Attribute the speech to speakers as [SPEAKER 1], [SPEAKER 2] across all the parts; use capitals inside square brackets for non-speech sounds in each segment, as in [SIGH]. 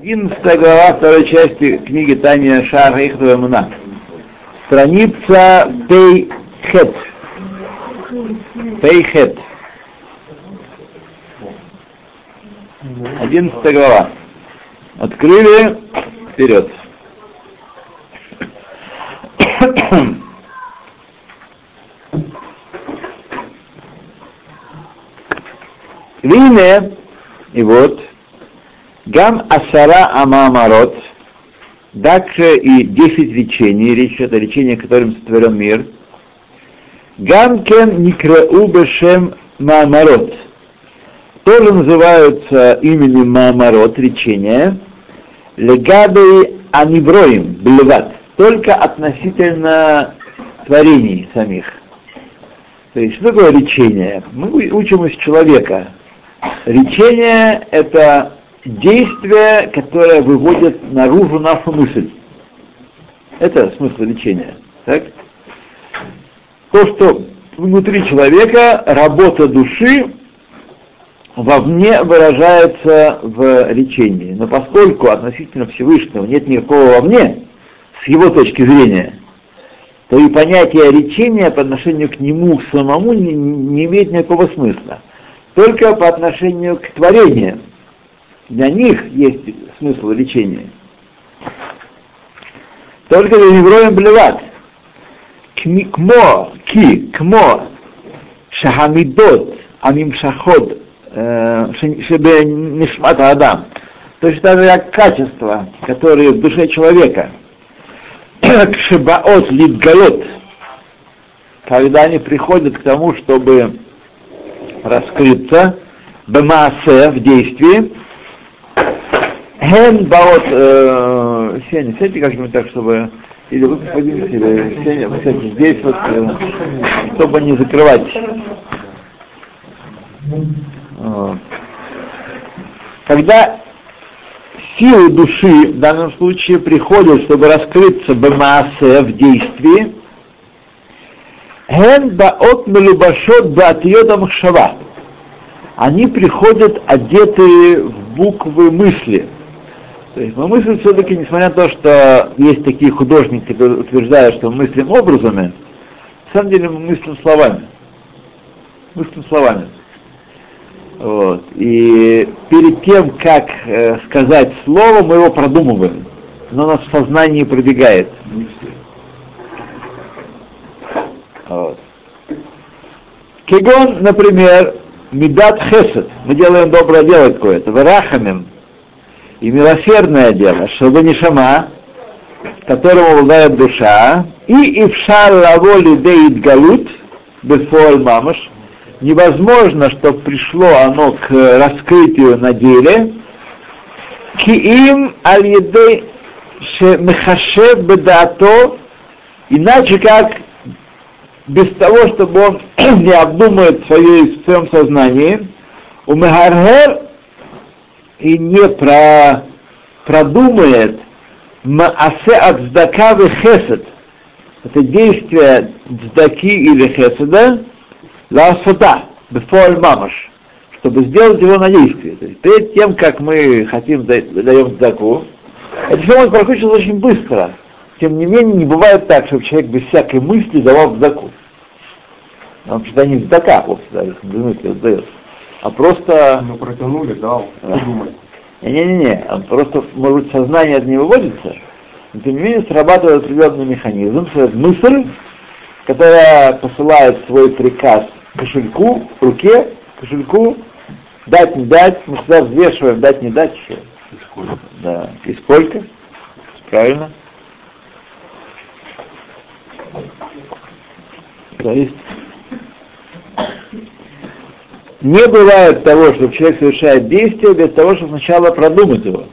[SPEAKER 1] 11 глава второй части книги Таня Шара Ихтова Муна. Страница Пейхет. Пейхет. 11 глава. Открыли вперед. Вине, и вот, Гам Асара Амамарот, также и 10 речений, речь идет о речении, которым сотворен мир. Гам Кен Никрау Бешем Маамарот, тоже называются именем Маамарот, речения, Легабей Аниброим, Блеват, только относительно творений самих. То есть, что такое речение? Мы учим из человека. Речение — это действие, которое выводит наружу нашу мысль. Это смысл лечения. Так? То, что внутри человека работа души вовне выражается в речении. Но поскольку относительно Всевышнего нет никакого вовне, с его точки зрения, то и понятие речения по отношению к нему самому не, не имеет никакого смысла. Только по отношению к творениям для них есть смысл лечения. Только для невроем блеват. Кмо, ки, кмо, шахамидот, амим шаход, шебе нишмат адам. Точно так же, как качества, которые в душе человека, к шибаот литгалот, когда они приходят к тому, чтобы раскрыться, бемаасе, в действии, Ген баот, э, Сеня, сядьте как-нибудь так, чтобы или вы поднимитесь, или Сеня, кстати, здесь вот, э, чтобы не закрывать. Когда силы души в данном случае приходят, чтобы раскрыться бемаасе в действии, Ген баот мелубашот баатиода махшава. Они приходят одетые в буквы мысли. То есть мы мыслим все-таки, несмотря на то, что есть такие художники, которые утверждают, что мы мыслим образами, на самом деле мы мыслим словами. Мыслим словами. Вот. И перед тем, как э, сказать слово, мы его продумываем. Но нас в сознании пробегает. Вот. Кигон, например, Медат Хесед. Мы делаем доброе дело какое-то. Варахамим и милосердное дело, чтобы не шама, которому обладает душа, и ившар лаволи деид галут, бефоль мамаш, невозможно, чтобы пришло оно к раскрытию на деле, киим аль-едей мехашев бедато, иначе как без того, чтобы он [CLEARS THROAT] не обдумает в своем сознании, у Мегаргер и не про, продумает маасе от здака в хесед, это действие здаки или хеседа, ласота, бефоль мамаш, чтобы сделать его на действие. То есть перед тем, как мы хотим даем здаку, это все может прокручиваться очень быстро. Тем не менее, не бывает так, чтобы человек без всякой мысли давал здаку. Он всегда не здака, вовсе даже, без мысли отдает а просто...
[SPEAKER 2] Ну, протянули, дал, подумай. [LAUGHS]
[SPEAKER 1] Не-не-не, просто, может быть, сознание это не выводится, но тем не менее срабатывает определенный механизм, мысль, которая посылает свой приказ кошельку, руке, кошельку, дать, не дать, мы всегда взвешиваем, дать, не дать еще.
[SPEAKER 2] И сколько?
[SPEAKER 1] Да, и сколько? Правильно. То есть не бывает того, что человек совершает действие без того, чтобы сначала продумать его.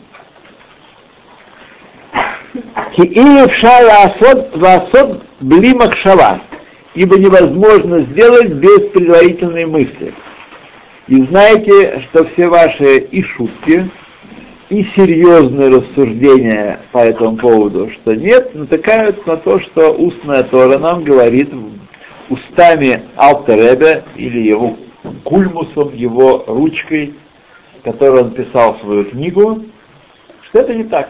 [SPEAKER 1] Ибо невозможно сделать без предварительной мысли. И знаете, что все ваши и шутки, и серьезные рассуждения по этому поводу, что нет, натыкаются на то, что устная Тора нам говорит устами Алтеребе или его кульмусом, его ручкой, которой он писал свою книгу, что это не так.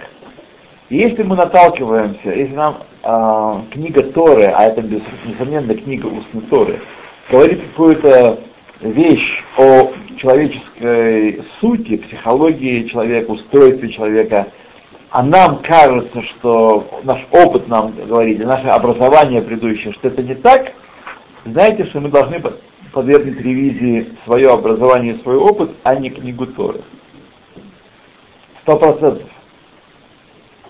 [SPEAKER 1] И если мы наталкиваемся, если нам э, книга Торы, а это, несомненно, книга устной Торы, говорит какую-то вещь о человеческой сути, психологии человека, устройстве человека, а нам кажется, что наш опыт нам говорит, наше образование предыдущее, что это не так, знаете, что мы должны подвергнуть ревизии свое образование и свой опыт, а не книгу Торы. Сто процентов.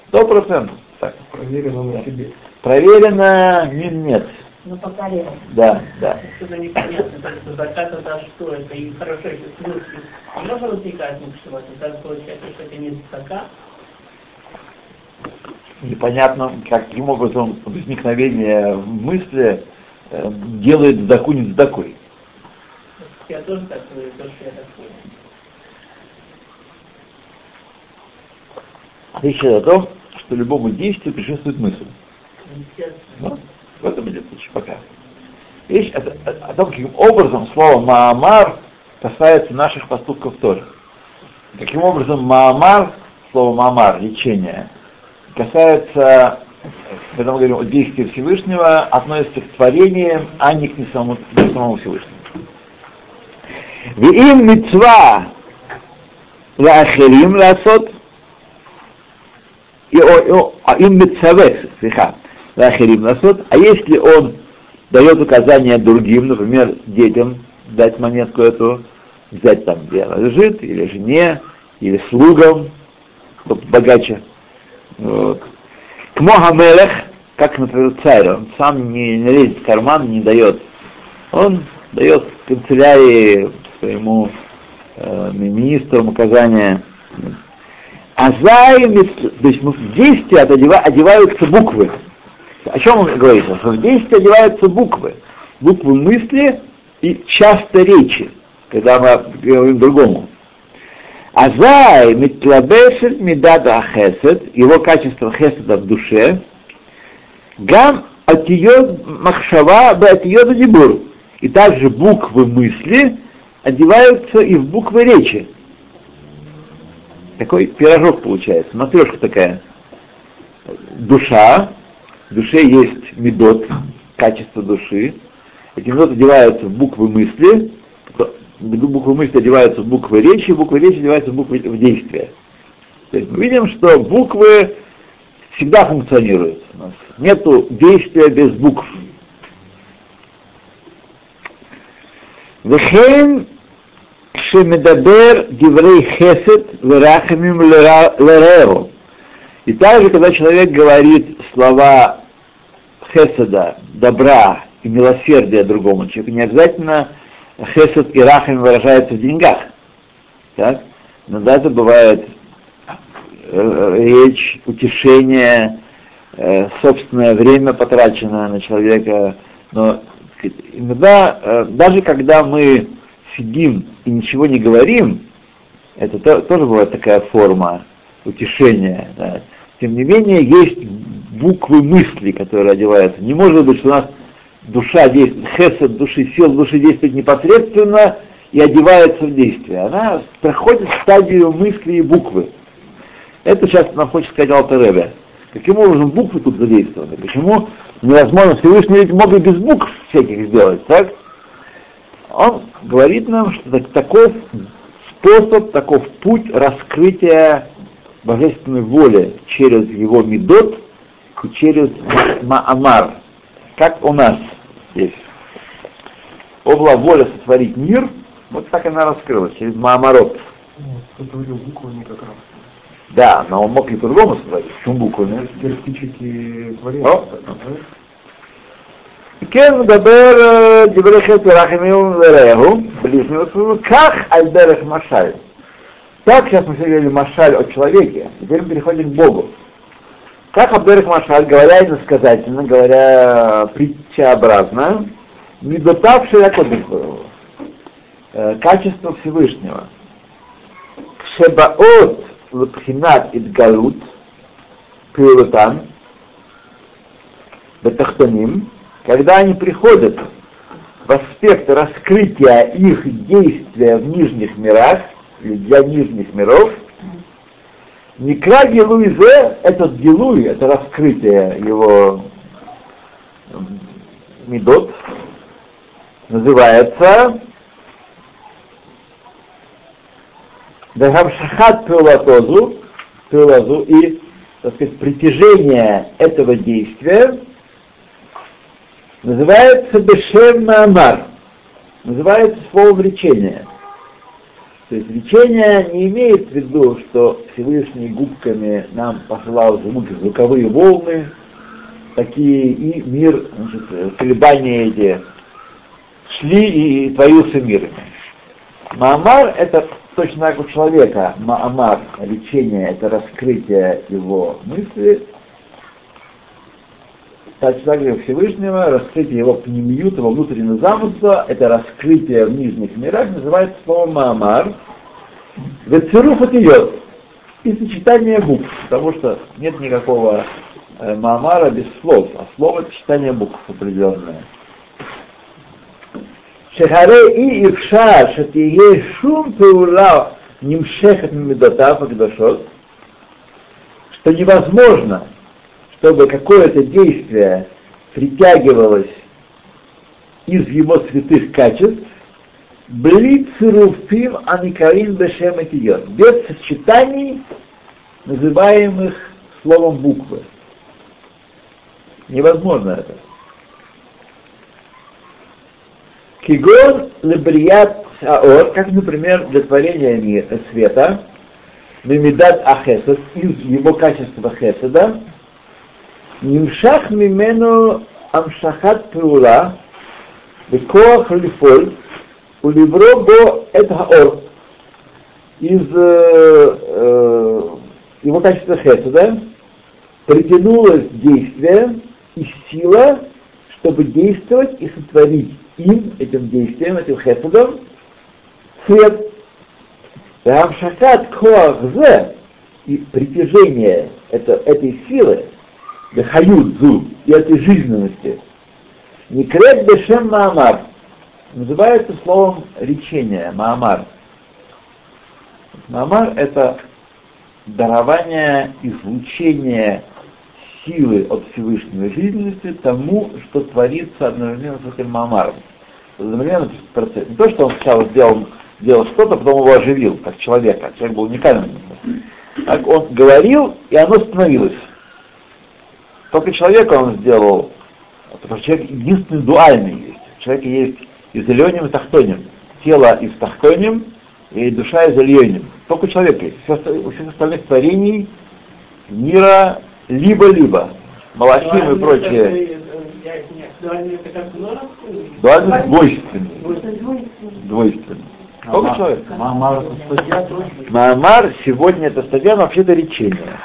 [SPEAKER 1] Сто процентов. Так.
[SPEAKER 2] Проверено на себе.
[SPEAKER 1] Проверено не, нет.
[SPEAKER 3] Ну, повторяю.
[SPEAKER 1] Да, да.
[SPEAKER 3] Что-то непонятно, так что закат это что это, и хорошо, если смысл. Можно возникать что это, так получается, что это не закат,
[SPEAKER 1] Непонятно, каким образом возникновение мысли э, делает сдаку не сдакой.
[SPEAKER 3] Я тоже так говорю, то, что я так понял.
[SPEAKER 1] Речь идет о том, что любому действию предшествует мысль.
[SPEAKER 3] Естественно.
[SPEAKER 1] Ну, в этом идет речь пока. Речь о, о- о том, каким образом слово «маамар» касается наших поступков тоже. Каким образом «маамар», слово «маамар», лечение, касается, когда мы говорим о действии Всевышнего, относится к творениям, а не к не самому, не самому Всевышнему. ואם מצווה לאחרים לעשות, и о- о- а им מצווה, סליחה, לאחרים לעשות, а если он дает указания другим, например, детям дать монетку эту, взять там, где она лежит, или жене, или слугам, кто богаче. Вот. Кмо Хамелех, как, например, царь, он сам не, не лезет в карман, не дает. Он дает канцелярии своему э, министрам указания. Азай, то есть в действии одева- одеваются буквы. О чем он говорит? В действии одеваются буквы. Буквы мысли и часто речи, когда мы говорим другому. Азай митлабешет мидада хесед, его качество хеседа в душе, гам от ее махшава бе от ее дибур. И также буквы мысли одеваются и в буквы речи. Такой пирожок получается, матрешка такая. Душа, в душе есть медот, качество души. Эти медот одеваются в буквы мысли, буквы мысли одеваются в буквы речи, буквы речи одеваются в буквы в действия. То есть мы видим, что буквы всегда функционируют у нас. Нету действия без букв. Вехен шемедабер диврей хесед верахамим лерео. И также, когда человек говорит слова хеседа, добра и милосердия другому человеку, не обязательно хесед и рахами выражаются в деньгах. Так? Иногда это бывает речь, утешение, собственное время потраченное на человека, но иногда, э, даже когда мы сидим и ничего не говорим, это то- тоже бывает такая форма утешения. да. Тем не менее, есть буквы мысли, которые одеваются. Не может быть, что у нас душа действует, хесед души, сил души действует непосредственно и одевается в действие. Она проходит стадию мысли и буквы. Это сейчас нам хочет сказать Алтеребе. Каким образом буквы тут задействованы? Почему невозможно? Всевышний ведь мог и без букв всяких сделать, так? Он говорит нам, что так- таков способ, таков путь раскрытия божественной воли через его медот через Маамар, как у нас есть. Была воля сотворить мир, вот так она раскрылась, через Маамарот.
[SPEAKER 2] Кто-то говорил буквами как раз.
[SPEAKER 1] Да, но он мог и по-другому сотворить. Почему буквами?
[SPEAKER 2] Теоретически творец.
[SPEAKER 1] О.
[SPEAKER 2] да?
[SPEAKER 1] כן מדבר אה, דברי חטא ורחמים ורעהו, ближнего своего, как על דרך משל. Так, сейчас мы говорили машаль о человеке, теперь мы переходим к Богу. Как Абдерах Машаль, говоря иносказательно, говоря притчеобразно, недотавший Якодыху, качество Всевышнего. Шебаот лапхинат идгалут, пилотан, бетахтаним, когда они приходят в аспект раскрытия их действия в нижних мирах, или для нижних миров, Никра Гилуизе, этот Гилуй, это раскрытие его медот, называется Дагамшахат Пеулатозу, Пеулазу и, так сказать, притяжение этого действия называется Бешем Маамар, называется словом речения. То есть речение не имеет в виду, что Всевышний губками нам посылал звуки, звуковые волны, такие, и мир, значит, колебания эти шли и творился мир. Маамар — это точно как у человека. Маамар — лечение, это раскрытие его мысли. Точно так же Всевышнего, раскрытие его пнемиют, его внутреннего замысла, это раскрытие в нижних мирах, называется слово Маамар. Вецеруф идет и сочетание букв, потому что нет никакого э, Маамара без слов, а слово сочетание букв определенное. Шехаре и Ивша, шатие шум пеула нимшехат мимидотав агдашот, что невозможно, чтобы какое-то действие притягивалось из его святых качеств, Блицеруфим аникарин бешем этиот. Без сочетаний, называемых словом буквы. Невозможно это. Кигон лебрият аор, как, например, для творения света, мимидат ахесед, из его качества хеседа, нимшах мимену амшахат прула, бекоах лифоль, у Ливро бо это ор из э, э, его качества хеседа притянулось действие и сила, чтобы действовать и сотворить им, этим действием, этим хеседом, свет. Рамшакат коахзе и притяжение это, этой силы, бехают зу, и этой жизненности, не крет бешем маамар, называется словом речение, маамар. Маамар — это дарование, излучение силы от Всевышнего жизненности тому, что творится одновременно с этим маамаром. Одновременно процесс. Не то, что он сначала сделал, сделал что-то, потом его оживил, как человека. Человек был уникальным. Так он говорил, и оно становилось. Только человека он сделал, потому что человек единственный дуальный есть. У человека есть из Ильоним и Тахтоним. Тело из Тахтоним и душа из Ильоним. Только у человека есть. У всех остальных творений мира либо-либо. Малахим и прочее. Дуальность двойственный. Двойственный. Сколько человек?
[SPEAKER 2] Тоже?
[SPEAKER 1] Маамар сегодня это статья, но вообще-то речение.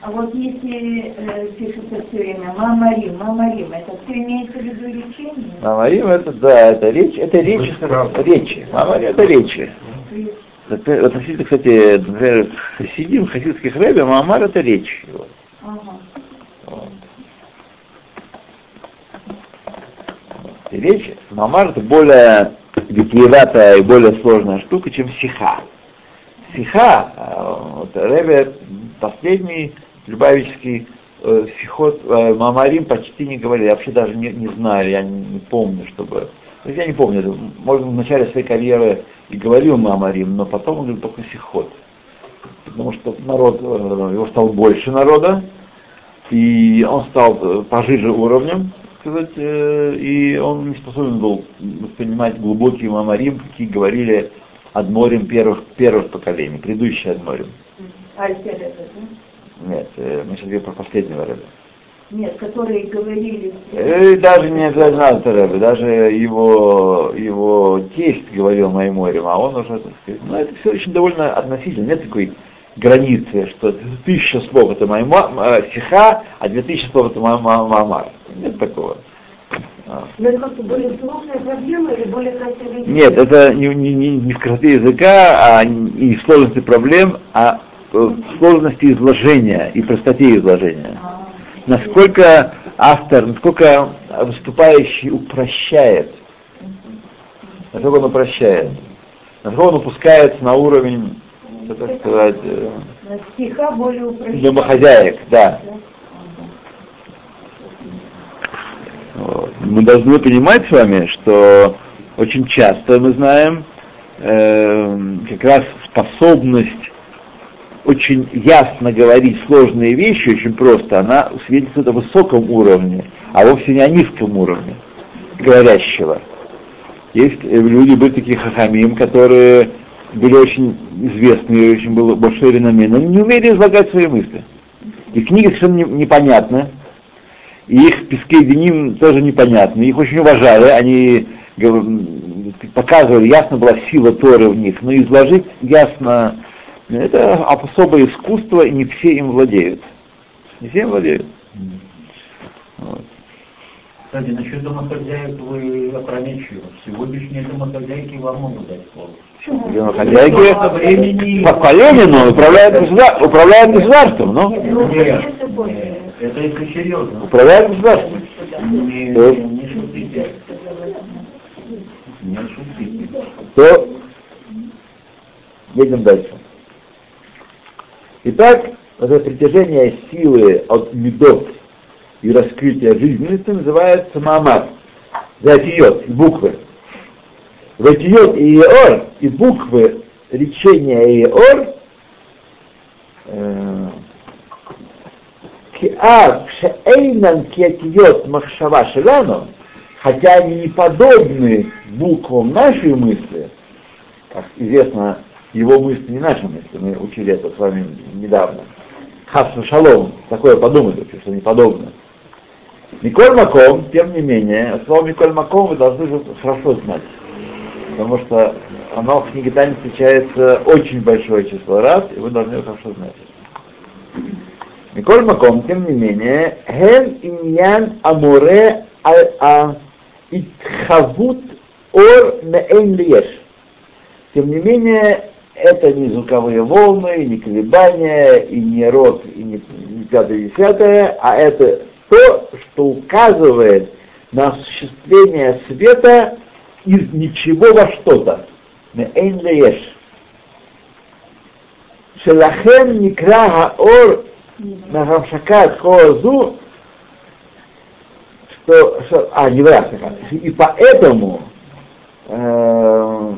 [SPEAKER 4] А вот если э, пишется все время мамарим, мамарим, это все имеется в виду лечение?
[SPEAKER 1] Мамарим это, да, это речь, это речь,
[SPEAKER 2] правда.
[SPEAKER 1] речи. Мамарим это речи. Например, Относительно, кстати, например, хасидим, хасидских рэбе, мамар это речь. его.
[SPEAKER 4] Ага.
[SPEAKER 1] Вот. И речь, мамар это более витиеватая и более сложная штука, чем сиха. Сиха, э, вот, Ребе, последний Любавический э, сихот, э, мамарим почти не говорили, вообще даже не, не знаю, я не, не помню, чтобы... есть я не помню, это, может, в начале своей карьеры и говорил мамарим, но потом он говорил только сихот. Потому что народ, э, его стало больше народа, и он стал э, пожиже уровнем, сказать, э, и он не способен был воспринимать глубокие мамарим, какие говорили адморим первых, первых поколений, предыдущие адморим.
[SPEAKER 4] Да?
[SPEAKER 1] Нет, мы сейчас говорим про последнего рэба.
[SPEAKER 4] Нет, которые говорили...
[SPEAKER 1] Э, даже не обязательно Рэбе, даже его, его тесть говорил Майморим, а он уже, так сказать, ну это все очень довольно относительно, нет такой границы, что тысяча слов это Майма, э, Сиха, а две тысячи слов это Ма- Ма- Мамар. Нет такого. А.
[SPEAKER 4] Но это как-то более сложная проблема или более красивая?
[SPEAKER 1] Нет, это не, не, не, не в красоте языка, а не в сложности проблем, а в сложности изложения и простоте изложения.
[SPEAKER 4] А,
[SPEAKER 1] Насколько автор, насколько выступающий упрощает, насколько он упрощает, насколько он опускается на уровень это, так сказать, э,
[SPEAKER 4] Стиха более упрощенная.
[SPEAKER 1] домохозяек, да. Вот. Мы должны понимать с вами, что очень часто мы знаем э, как раз способность очень ясно говорить сложные вещи, очень просто, она свидетельствует о высоком уровне, а вовсе не о низком уровне говорящего. Есть э, люди, были такие хахамим, которые были очень известны, очень было большое реноме, но не умели излагать свои мысли. И книги совершенно не- непонятны, и их пески Деним тоже непонятны, их очень уважали, они показывали, ясно была сила Торы в них, но изложить ясно, это особое искусство, и не все им владеют. Не все им владеют. Вот.
[SPEAKER 2] Кстати, насчет домохозяек вы опрометчивы. Сегодняшние домохозяйки вам могут дать слово.
[SPEAKER 1] Домохозяйки
[SPEAKER 2] По времени-
[SPEAKER 1] по, по Ленину управляют, государ- управляют государством, ну,
[SPEAKER 4] Ну,
[SPEAKER 2] Нет, это если серьезно.
[SPEAKER 1] управляют государством.
[SPEAKER 2] Не,
[SPEAKER 1] Да.
[SPEAKER 2] не шутите. Не шутите.
[SPEAKER 1] то едем дальше. Итак, вот это притяжение силы от медот и раскрытия жизненности называется маамар. Затиот, и буквы. Затиот и Иор, и буквы речения Иор, э, киар шеэйнан киатиот махшава шелану, хотя они не подобны буквам нашей мысли, как известно, его мысли не наши мысли, мы учили это с вами недавно. Хасу шалом, такое подумать вообще, что не подобно. Миколь Маком, тем не менее, слово Миколь Маком вы должны хорошо знать, потому что оно в книге Тани встречается очень большое число раз, и вы должны его хорошо знать. Миколь Маком, тем не менее, хем иньян амуре а итхавут ор меэн лиеш. Тем не менее, это не звуковые волны, не колебания, и не рот, и не, пятое, десятое, а это то, что указывает на осуществление света из ничего во что-то. Шелахем никра хаор Нахамшакат Хоазу, что, что, а, не враг, и поэтому, э,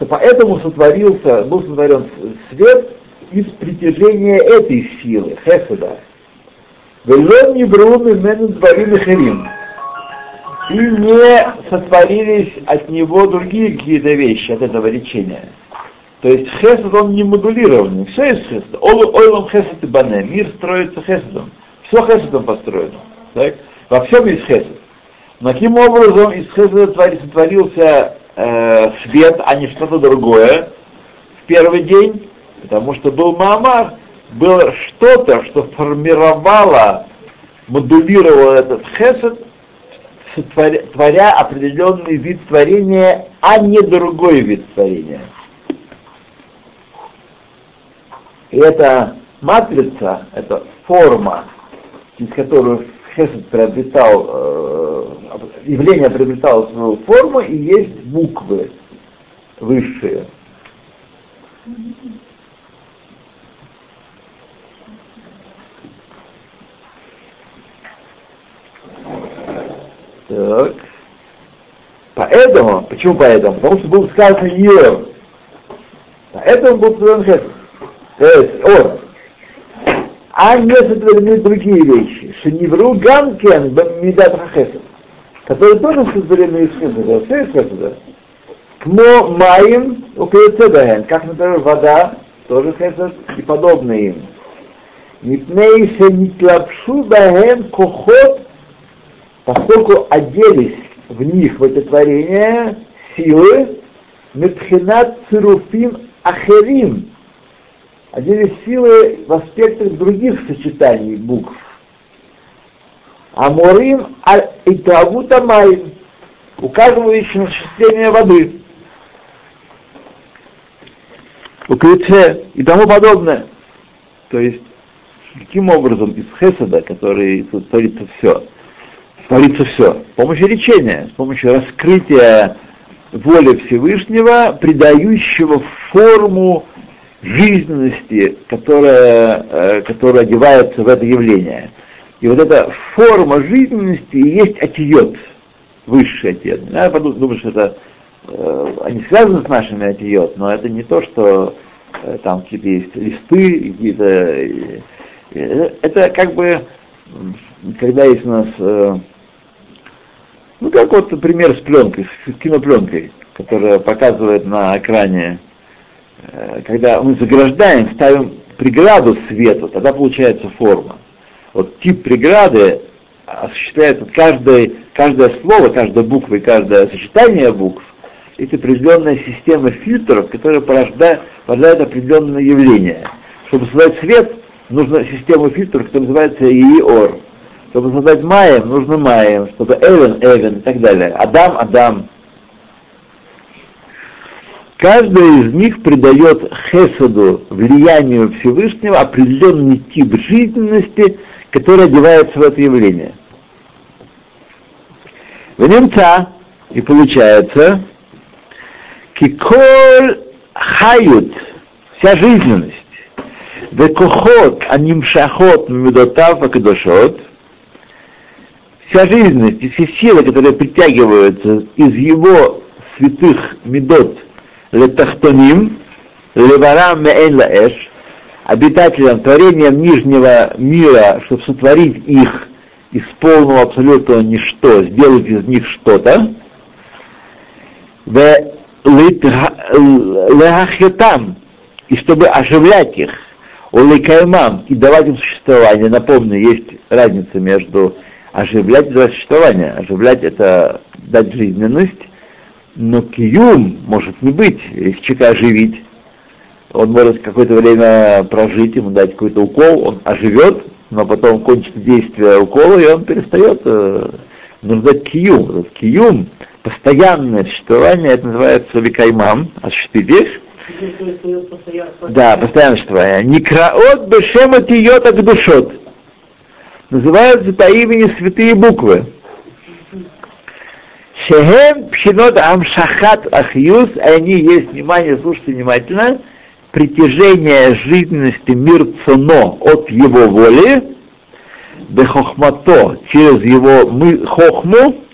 [SPEAKER 1] что поэтому сотворился, был сотворен свет из притяжения этой силы, Хеседа. Велон не бруны мену дворим херим. И не сотворились от него другие какие-то вещи, от этого речения. То есть хесед, он не модулированный, все из хеседа. Ол- Ойлом хесед и бане, мир строится хеседом. Все хеседом построено. Так? Во всем есть хесед. Но каким образом из хеседа твори- сотворился э, свет, а не что-то другое в первый день? Потому что был Маамар, было что-то, что формировало, модулировало этот хесед, сотворя- творя определенный вид творения, а не другой вид творения. И эта матрица, эта форма, через которую Хесед приобретал, э, явление приобретало свою форму, и есть буквы высшие. Так. Поэтому, почему поэтому? Потому что был сказан Йор. Поэтому был сказан Хесед. То есть, Ор. А не сотворены другие вещи. Шеневру Ганкен Медат Хахесед. Которые тоже сотворены из Хеседа. Все из Хеседа. Кмо Маим Укрецедаген. Как, например, вода, тоже Хесед и подобные им. Мипней Шенитлапшу Баген Кохот поскольку оделись в них, в это творение, силы, Метхинат Цируфим Ахерим, оделись силы в аспектах других сочетаний букв. Аморим Итавута Майм, указывающие на осуществление воды. Укрытие и тому подобное. То есть, каким образом из Хеседа, который творится все, творится все. С помощью речения, с помощью раскрытия воли Всевышнего, придающего форму жизненности, которая, э, которая одевается в это явление. И вот эта форма жизненности и есть отиот, высший отец. Я подумаю, что это э, они связаны с нашими отиот, но это не то, что э, там какие-то есть листы, какие-то... Э, э, это как бы, когда есть у нас... Э, ну, как вот пример с пленкой, с кинопленкой, которая показывает на экране, когда мы заграждаем, ставим преграду свету, тогда получается форма. Вот тип преграды осуществляется каждое, каждое слово, каждая буква и каждое сочетание букв, это определенная система фильтров, которая порождает, порождает определенное явление. Чтобы создать свет, нужна система фильтров, которая называется ИИОР. Чтобы создать Маем, нужно Маем, чтобы Эвен, Эвен и так далее. Адам, Адам. Каждый из них придает Хесаду, влиянию Всевышнего, определенный тип жизненности, который одевается в это явление. В немца, и получается, киколь хают, вся жизненность, векохот, анимшахот, мидотав, акадошот, вся жизненность и все силы, которые притягиваются из его святых медот летахтоним, леварам меэн обитателям, творением нижнего мира, чтобы сотворить их из полного абсолютного ничто, сделать из них что-то, лехахетам, и чтобы оживлять их, уликаймам, и давать им существование. Напомню, есть разница между оживлять и давать существование. Оживлять это дать жизненность, но киюм может не быть, если человека оживить. Он может какое-то время прожить, ему дать какой-то укол, он оживет, но потом кончится действие укола, и он перестает э, нуждать киюм. Этот киюм, постоянное существование, это называется викаймам, осуществить Да, постоянное существование. Некраот бешема тиот душот. Называются по имени святые буквы. Шехем пшинот амшахат ахьюс, они есть, внимание, слушайте внимательно, притяжение жизненности мир цуно от его воли, бехохмато через его мы, хохму,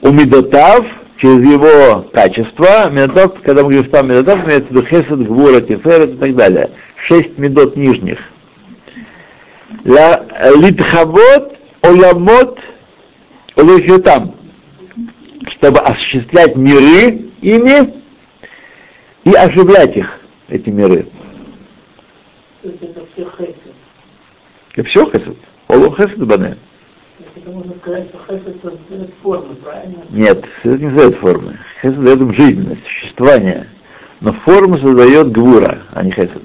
[SPEAKER 1] умидотав через его качество, медотав, когда мы говорим там медотав, имеется в виду хесед, гвура, тиферет и так далее. Шесть медот нижних. Литхавот, оламот, олехютам, чтобы осуществлять миры ими и оживлять их эти миры.
[SPEAKER 3] Это все хесед.
[SPEAKER 1] Это все хесед. Олу хесед бане.
[SPEAKER 3] Это можно сказать, что хесед создает формы, правильно?
[SPEAKER 1] Нет, хесед не создает формы. Хесед дает им жизненность, существование. Но форму создает гвура, а не хесед.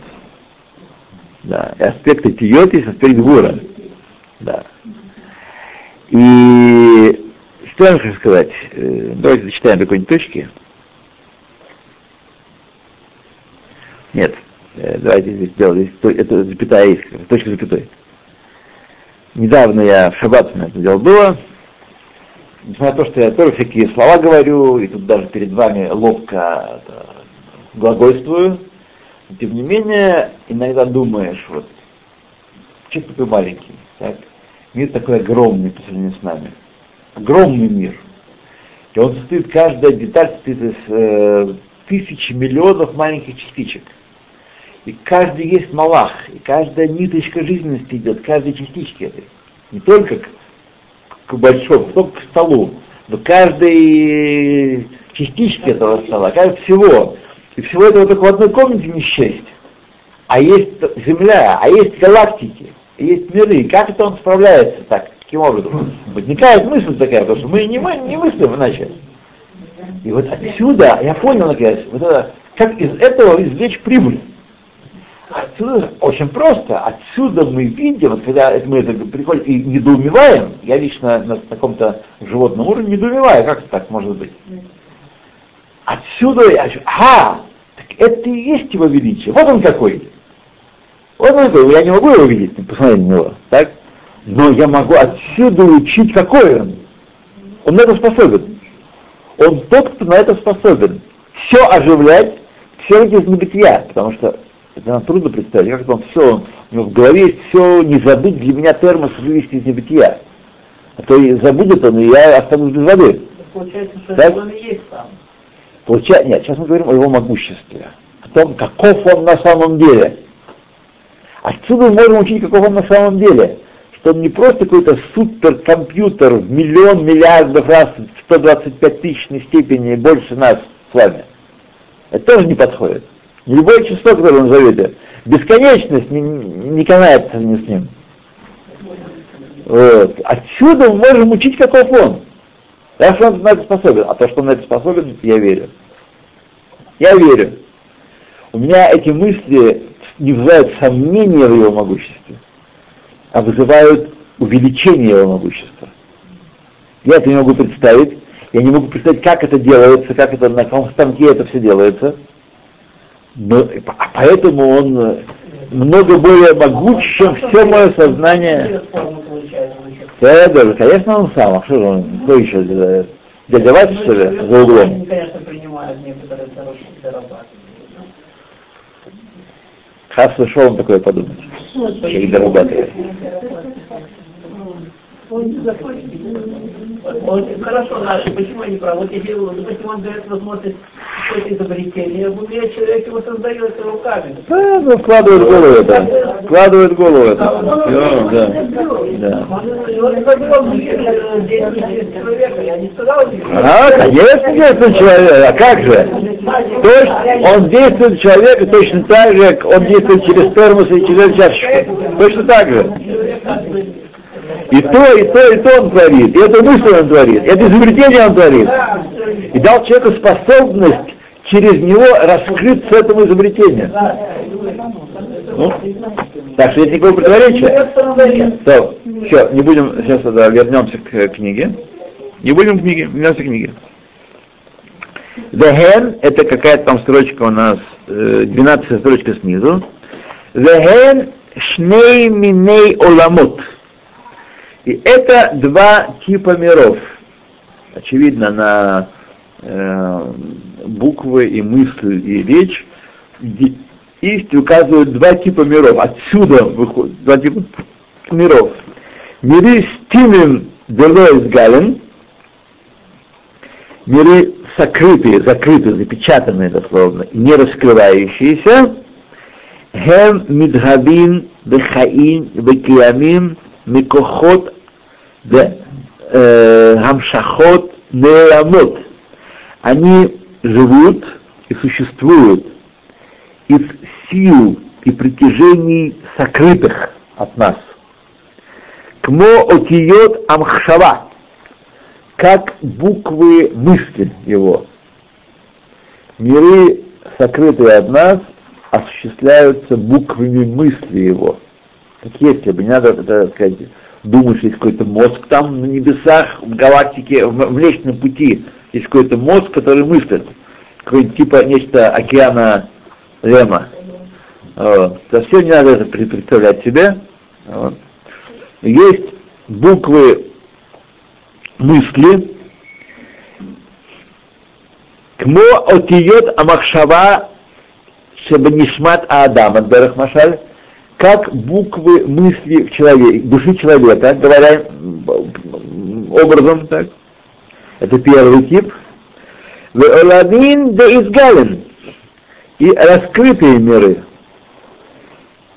[SPEAKER 1] Да, и аспект этиот есть аспект гвура. Да. И что я хочу сказать? Э, давайте зачитаем до какой-нибудь точки. Нет, э, давайте здесь сделаем, это запятая есть, точка запятой. Недавно я в шаббат на это дело было, несмотря на то, что я тоже всякие слова говорю, и тут даже перед вами ловко это, глагольствую, но тем не менее, иногда думаешь, вот, человек такой маленький, так, мир такой огромный по сравнению с нами, огромный мир, и он состоит, каждая деталь состоит из э, тысяч миллионов маленьких частичек – и каждый есть малах, и каждая ниточка жизненности идет, каждой частички этой. Не только к, к большому, только к столу, но каждой частичке этого стола, каждый всего. И всего этого только в одной комнате не счесть. А есть Земля, а есть галактики, есть миры. И как это он справляется так, таким образом? Возникает мысль такая, потому что мы не, мы не мыслим иначе. И вот отсюда я понял, наконец, вот это, как из этого извлечь прибыль. Отсюда очень просто. Отсюда мы видим, вот когда мы это приходим и недоумеваем, я лично на таком-то животном уровне недоумеваю, как так может быть. Отсюда я ага, так это и есть его величие. Вот он какой. Вот он какой. Я не могу его видеть, посмотреть на него, так? Но я могу отсюда учить, какой он. Он на это способен. он тот, кто на это способен. Все оживлять, все выйти из небытия, потому что это нам трудно представить, как он все, у него в голове есть все, не забыть для меня термос вывести из небытия. А то и забудет он, и я останусь без воды.
[SPEAKER 3] Получается, что
[SPEAKER 1] Так?
[SPEAKER 3] он и есть сам.
[SPEAKER 1] Получается, нет, сейчас мы говорим о его могуществе, о том, каков он на самом деле. Отсюда мы можем учить, каков он на самом деле. Что он не просто какой-то суперкомпьютер в миллион миллиардов раз в 125 тысячной степени больше нас с вами. Это тоже не подходит. Любое число, которое он назовете, бесконечность не, не канается ни с ним. Вот. Отсюда мы можем учить, каков он. Что он на это способен. А то, что он на это способен, я верю. Я верю. У меня эти мысли не вызывают сомнения в его могуществе, а вызывают увеличение его могущества. Я это не могу представить. Я не могу представить, как это делается, как это на каком станке это все делается. Но, а поэтому он много более могуч, чем все мое сознание.
[SPEAKER 3] Значит.
[SPEAKER 1] Федор, конечно, он сам. А что же он? Кто еще делает? Дядя Вася, что ли, за углом?
[SPEAKER 3] Они, конечно, принимают некоторые дорожки зарабатывают.
[SPEAKER 1] Хас, что он такое подумать? Как дорабатывает.
[SPEAKER 3] Вот, хорошо, наши, почему они правы? Вот если, допустим, он дает возможность какое-то изобретение, в уме человек его создает руками.
[SPEAKER 1] Да, ну, вкладывает голову это. Вкладывает голову это. Да. Да.
[SPEAKER 3] Он он я не тебе.
[SPEAKER 1] А, конечно, действует человек. А как же? Точно, он действует человека точно так же, как он действует через термос и через чашечку. Точно так же. И то, и то, и то он творит. И эту мысль он творит. Это изобретение он творит. И дал человеку способность через него раскрыться этому изобретению. Ну, так что есть никакого противоречия. То, все, не будем, сейчас да, вернемся к э, книге. Не будем к книге, вернемся к книге. Вехен, это какая-то там строчка у нас, э, 12 строчка снизу. Вехен шней миней оламот. И это два типа миров. Очевидно, на э, буквы и мысли и речь есть указывают два типа миров. Отсюда выходят два типа миров. Миры стилем делоис гален, миры сокрытые, закрытые, запечатанные дословно, не раскрывающиеся, хем мидгабин бехаим бекиямим микохот гамшахот нерамот. Они живут и существуют из сил и притяжений сокрытых от нас. Кмо отиет амхшава, как буквы мысли его. Миры, сокрытые от нас, осуществляются буквами мысли его. Как если бы, не надо, так сказать, думать, что есть какой-то мозг там на небесах, в галактике, в Млечном пути, есть какой-то мозг, который мыслит. Какой-нибудь типа нечто океана Лема. Вот. Совсем не надо это пре- представлять себе. Вот. Есть буквы мысли. Кмо отиет амахшава шебанишмат Адама, Берах Машаль, как буквы мысли в человеке, души человека, говоря образом, так. Это первый тип. Веоламин де изгален. И раскрытые миры.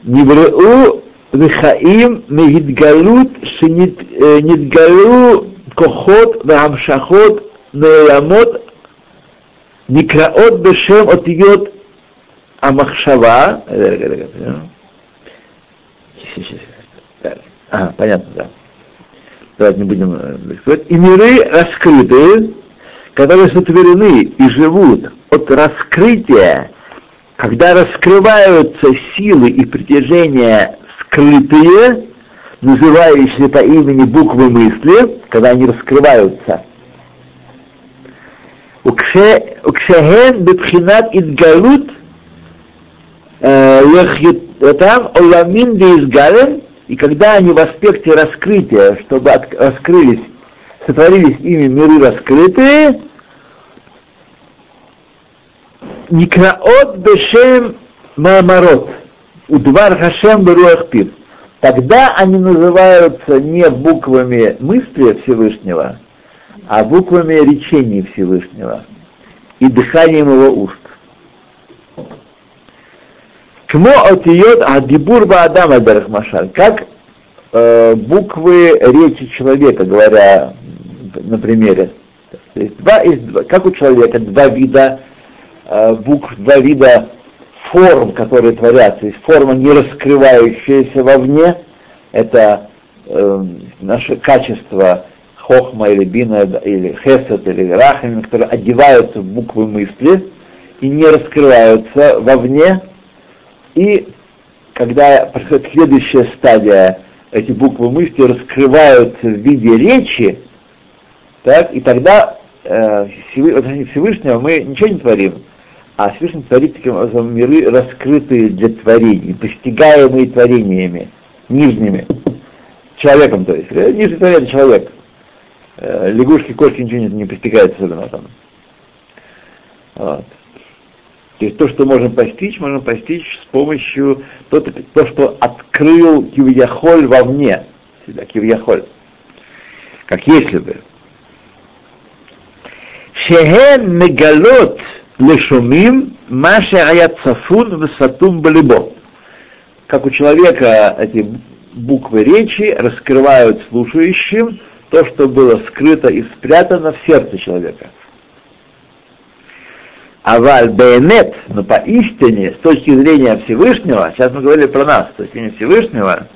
[SPEAKER 1] Нивреу вихаим мегидгалут шинитгалу кохот вамшахот неламот Никраот бешем отъет амахшава. Сейчас, понятно, да. Давайте не будем э, рисковать. И миры раскрыты, которые сотворены и живут от раскрытия, когда раскрываются силы и притяжения скрытые, называющие по имени буквы мысли, когда они раскрываются. Укшехен бетхинат идгалут э, лехит там оламин деизгален, и когда они в аспекте раскрытия, чтобы от, раскрылись, сотворились ими миры раскрытые, Никраот бешем маамарот. Удвар Хашем беруах пив. Тогда они называются не буквами мысли Всевышнего, а буквами речений Всевышнего и дыханием его уст. Кмо отиот адибур баадам альберах машаль. Как э, буквы речи человека, говоря на примере. То есть два из как у человека два вида э, букв, два вида форм, которые творятся. Есть форма, не раскрывающаяся вовне, это э, наше качество хохма или бина, или хесед, или рахами, которые одеваются в буквы мысли и не раскрываются вовне. И когда происходит следующая стадия, эти буквы мысли раскрываются в виде речи, так, и тогда э, Всевышнего мы ничего не творим, а Всевышний творит таким образом миры, раскрытые для творений, постигаемые творениями, нижними, человеком, то есть, э, нижний творение человек. Э, лягушки, кошки ничего не, не постигают особенно там. Вот. То есть то, что можем постичь, можем постичь с помощью то, то что открыл Кивьяхоль вовне себя, Кивьяхоль. Как если бы. Шехен мегалот лешумим маша аят сафун высотум балибо. Как у человека эти буквы речи раскрывают слушающим то, что было скрыто и спрятано в сердце человека. Аваль бейнет, но поистине, с точки зрения Всевышнего, сейчас мы говорили про нас, с точки зрения Всевышнего,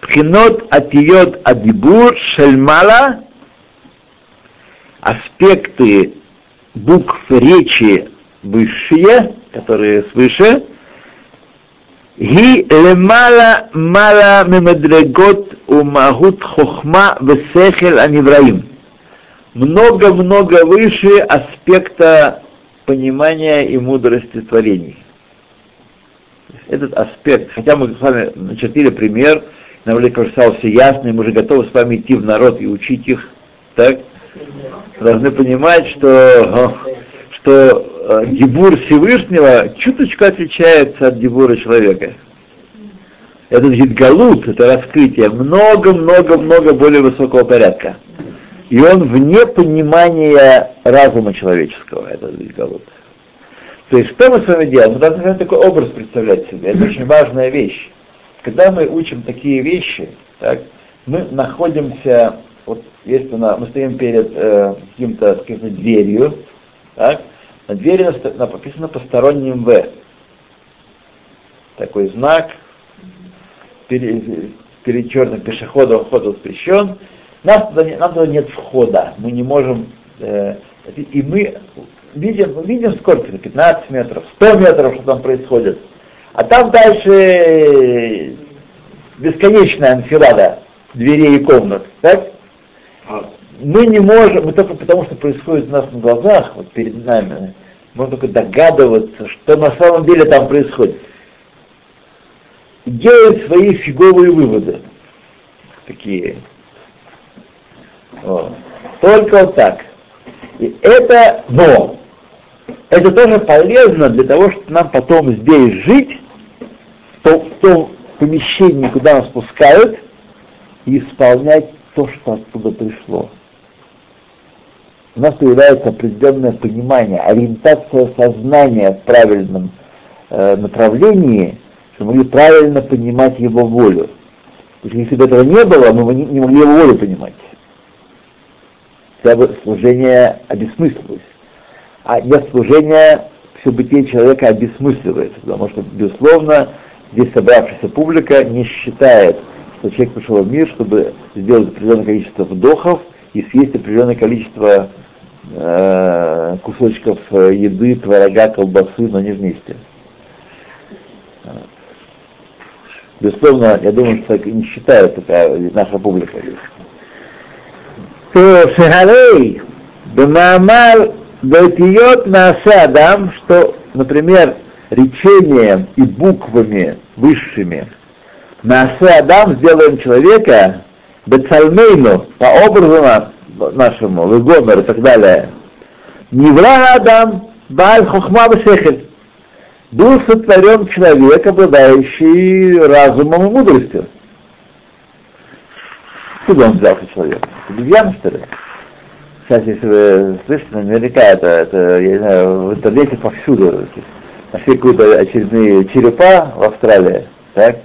[SPEAKER 1] пхинот атиот адибур шельмала аспекты букв речи высшие, которые свыше, ги лемала мала мемедрегот умагут хохма весехел анивраим. Много-много выше аспекта понимания и мудрости творений. Этот аспект, хотя мы с вами начертили пример, нам стало все ясно, и мы уже готовы с вами идти в народ и учить их, так? должны понимать, что, что э, Всевышнего чуточку отличается от Гибура человека. Этот Гидгалут, это раскрытие, много-много-много более высокого порядка. И он вне понимания разума человеческого, этот Гидгалут. То есть что мы с вами делаем? Мы должны такой образ представлять себе. Это очень важная вещь. Когда мы учим такие вещи, так, мы находимся вот если мы стоим перед э, каким-то, каким-то дверью, так, на двери написано посторонним В. Такой знак, перед, перед черным пешеходом вход воспрещен. Нас туда, нам туда нет входа, мы не можем, э, и мы видим, видим сколько, 15 метров, 100 метров, что там происходит. А там дальше бесконечная анфилада дверей и комнат, так? мы не можем, мы только потому, что происходит у нас на глазах, вот перед нами, можем только догадываться, что на самом деле там происходит. Делать свои фиговые выводы. Такие. Вот. Только вот так. И это, но, это тоже полезно для того, чтобы нам потом здесь жить, в том, в том помещении, куда нас пускают, и исполнять то, что оттуда пришло. У нас появляется определенное понимание, ориентация сознания в правильном э, направлении, чтобы мы могли правильно понимать его волю. Потому что если бы этого не было, мы не, не могли его волю понимать. Хотя бы служение обесмыслилось. А без служения все бытие человека обесмысливается, потому что, безусловно, здесь собравшаяся публика не считает что человек пришел в мир, чтобы сделать определенное количество вдохов и съесть определенное количество э, кусочков э, еды, творога, колбасы, но не вместе. Безусловно, я думаю, что не считает такая наша публика. То шехалей, бемамар бетиот наса адам, что, например, речением и буквами высшими Наасе Адам сделаем человека, Бецальмейну, по образу нашему, Вегомер и так далее. Невра Адам, Баль хохма бешехель. Был сотворен человек, обладающий разумом и мудростью. Откуда он взялся человек? Обезьяна, что ли? Сейчас, если вы слышите, наверняка это, это я не знаю, в интернете повсюду. Нашли какие-то очередные черепа в Австралии, так?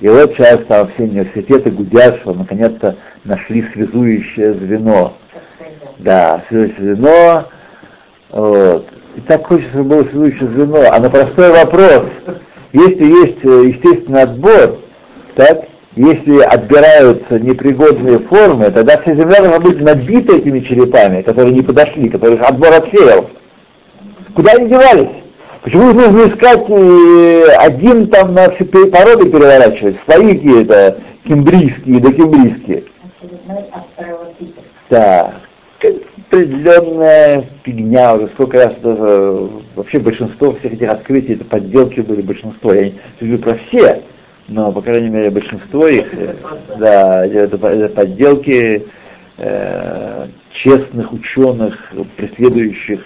[SPEAKER 1] И вот сейчас там все университеты гудят, что наконец-то нашли связующее звено. Да, связующее звено. Вот. И так хочется, чтобы было связующее звено. А на простой вопрос, если есть э, естественный отбор, так, если отбираются непригодные формы, тогда вся земля должна быть набита этими черепами, которые не подошли, которых отбор отсеял. Куда они девались? Почему нужно искать один там на все породы переворачивать, свои какие-то кембрийские, да кембрийские? Да, определенная фигня, уже сколько раз даже, вообще большинство всех этих открытий, это подделки были большинство, я не говорю про все, но, по крайней мере, большинство их, э, да, это, это подделки э, честных ученых, преследующих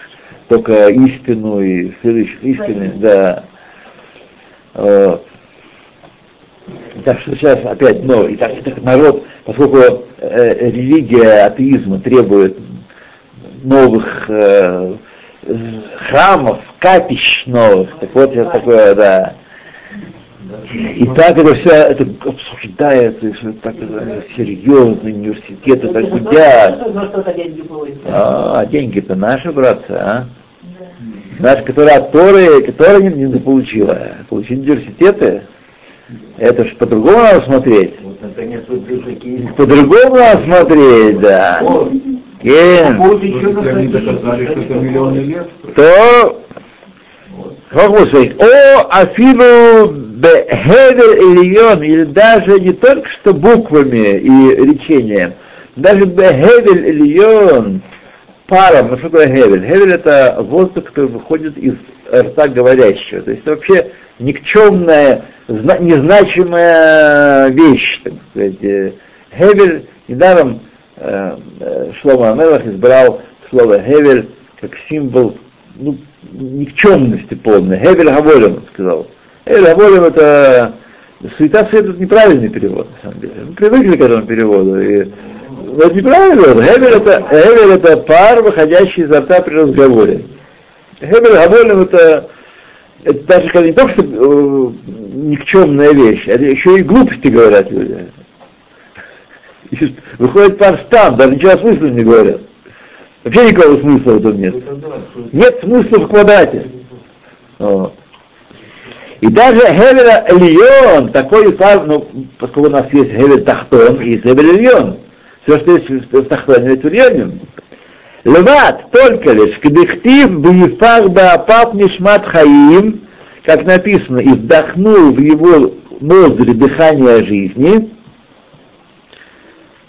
[SPEAKER 1] только истину и следующих истины, да. Вот. Так что сейчас опять, ну, и так, и так народ, поскольку э, религия атеизма требует новых э, храмов, капищ новых, так вот сейчас такое, да. И так это все это обсуждается, и все так это серьезные университеты так гудят. А, деньги-то наши, братцы, а? Наши, которые от Торы, которые не, не получила. Получить университеты, это же по-другому надо смотреть.
[SPEAKER 2] Вот.
[SPEAKER 1] По-другому надо смотреть, да. Кен.
[SPEAKER 2] Они доказали, что это миллионы лет.
[SPEAKER 1] То, как сказать, о афину бехевер ильон, или даже не только что буквами и речением, даже бехевер ильон, паром, ну что такое хевель? Хевель это воздух, который выходит из рта говорящего. То есть это вообще никчемная, незначимая вещь, так сказать. Хевель, недаром э, Шлома Амелах избрал слово Хевель как символ ну, никчемности полной. Хевель Хаворим, сказал. Хевель Хаворим это суета света это неправильный перевод, на самом деле. Мы привыкли к этому переводу. И, это неправильно. Хевель это, Хевель это пар, выходящий изо рта при разговоре. Хевель Хаворим это это даже когда не только что э, никчемная вещь, это еще и глупости говорят люди. [LAUGHS] И выходит пар стан, даже ничего о смысле не говорят. Вообще никакого смысла в этом нет. Нет смысла в квадрате. О. И даже Хевера Эльон, такой пар, ну, поскольку у нас есть Хевер Тахтон и Хевер Эльон, все, что есть в Тахтоне, это Ильоне. Леват, только лишь, кдехтив бифах баапап нишмат хаим, как написано, и вдохнул в его ноздри дыхание жизни,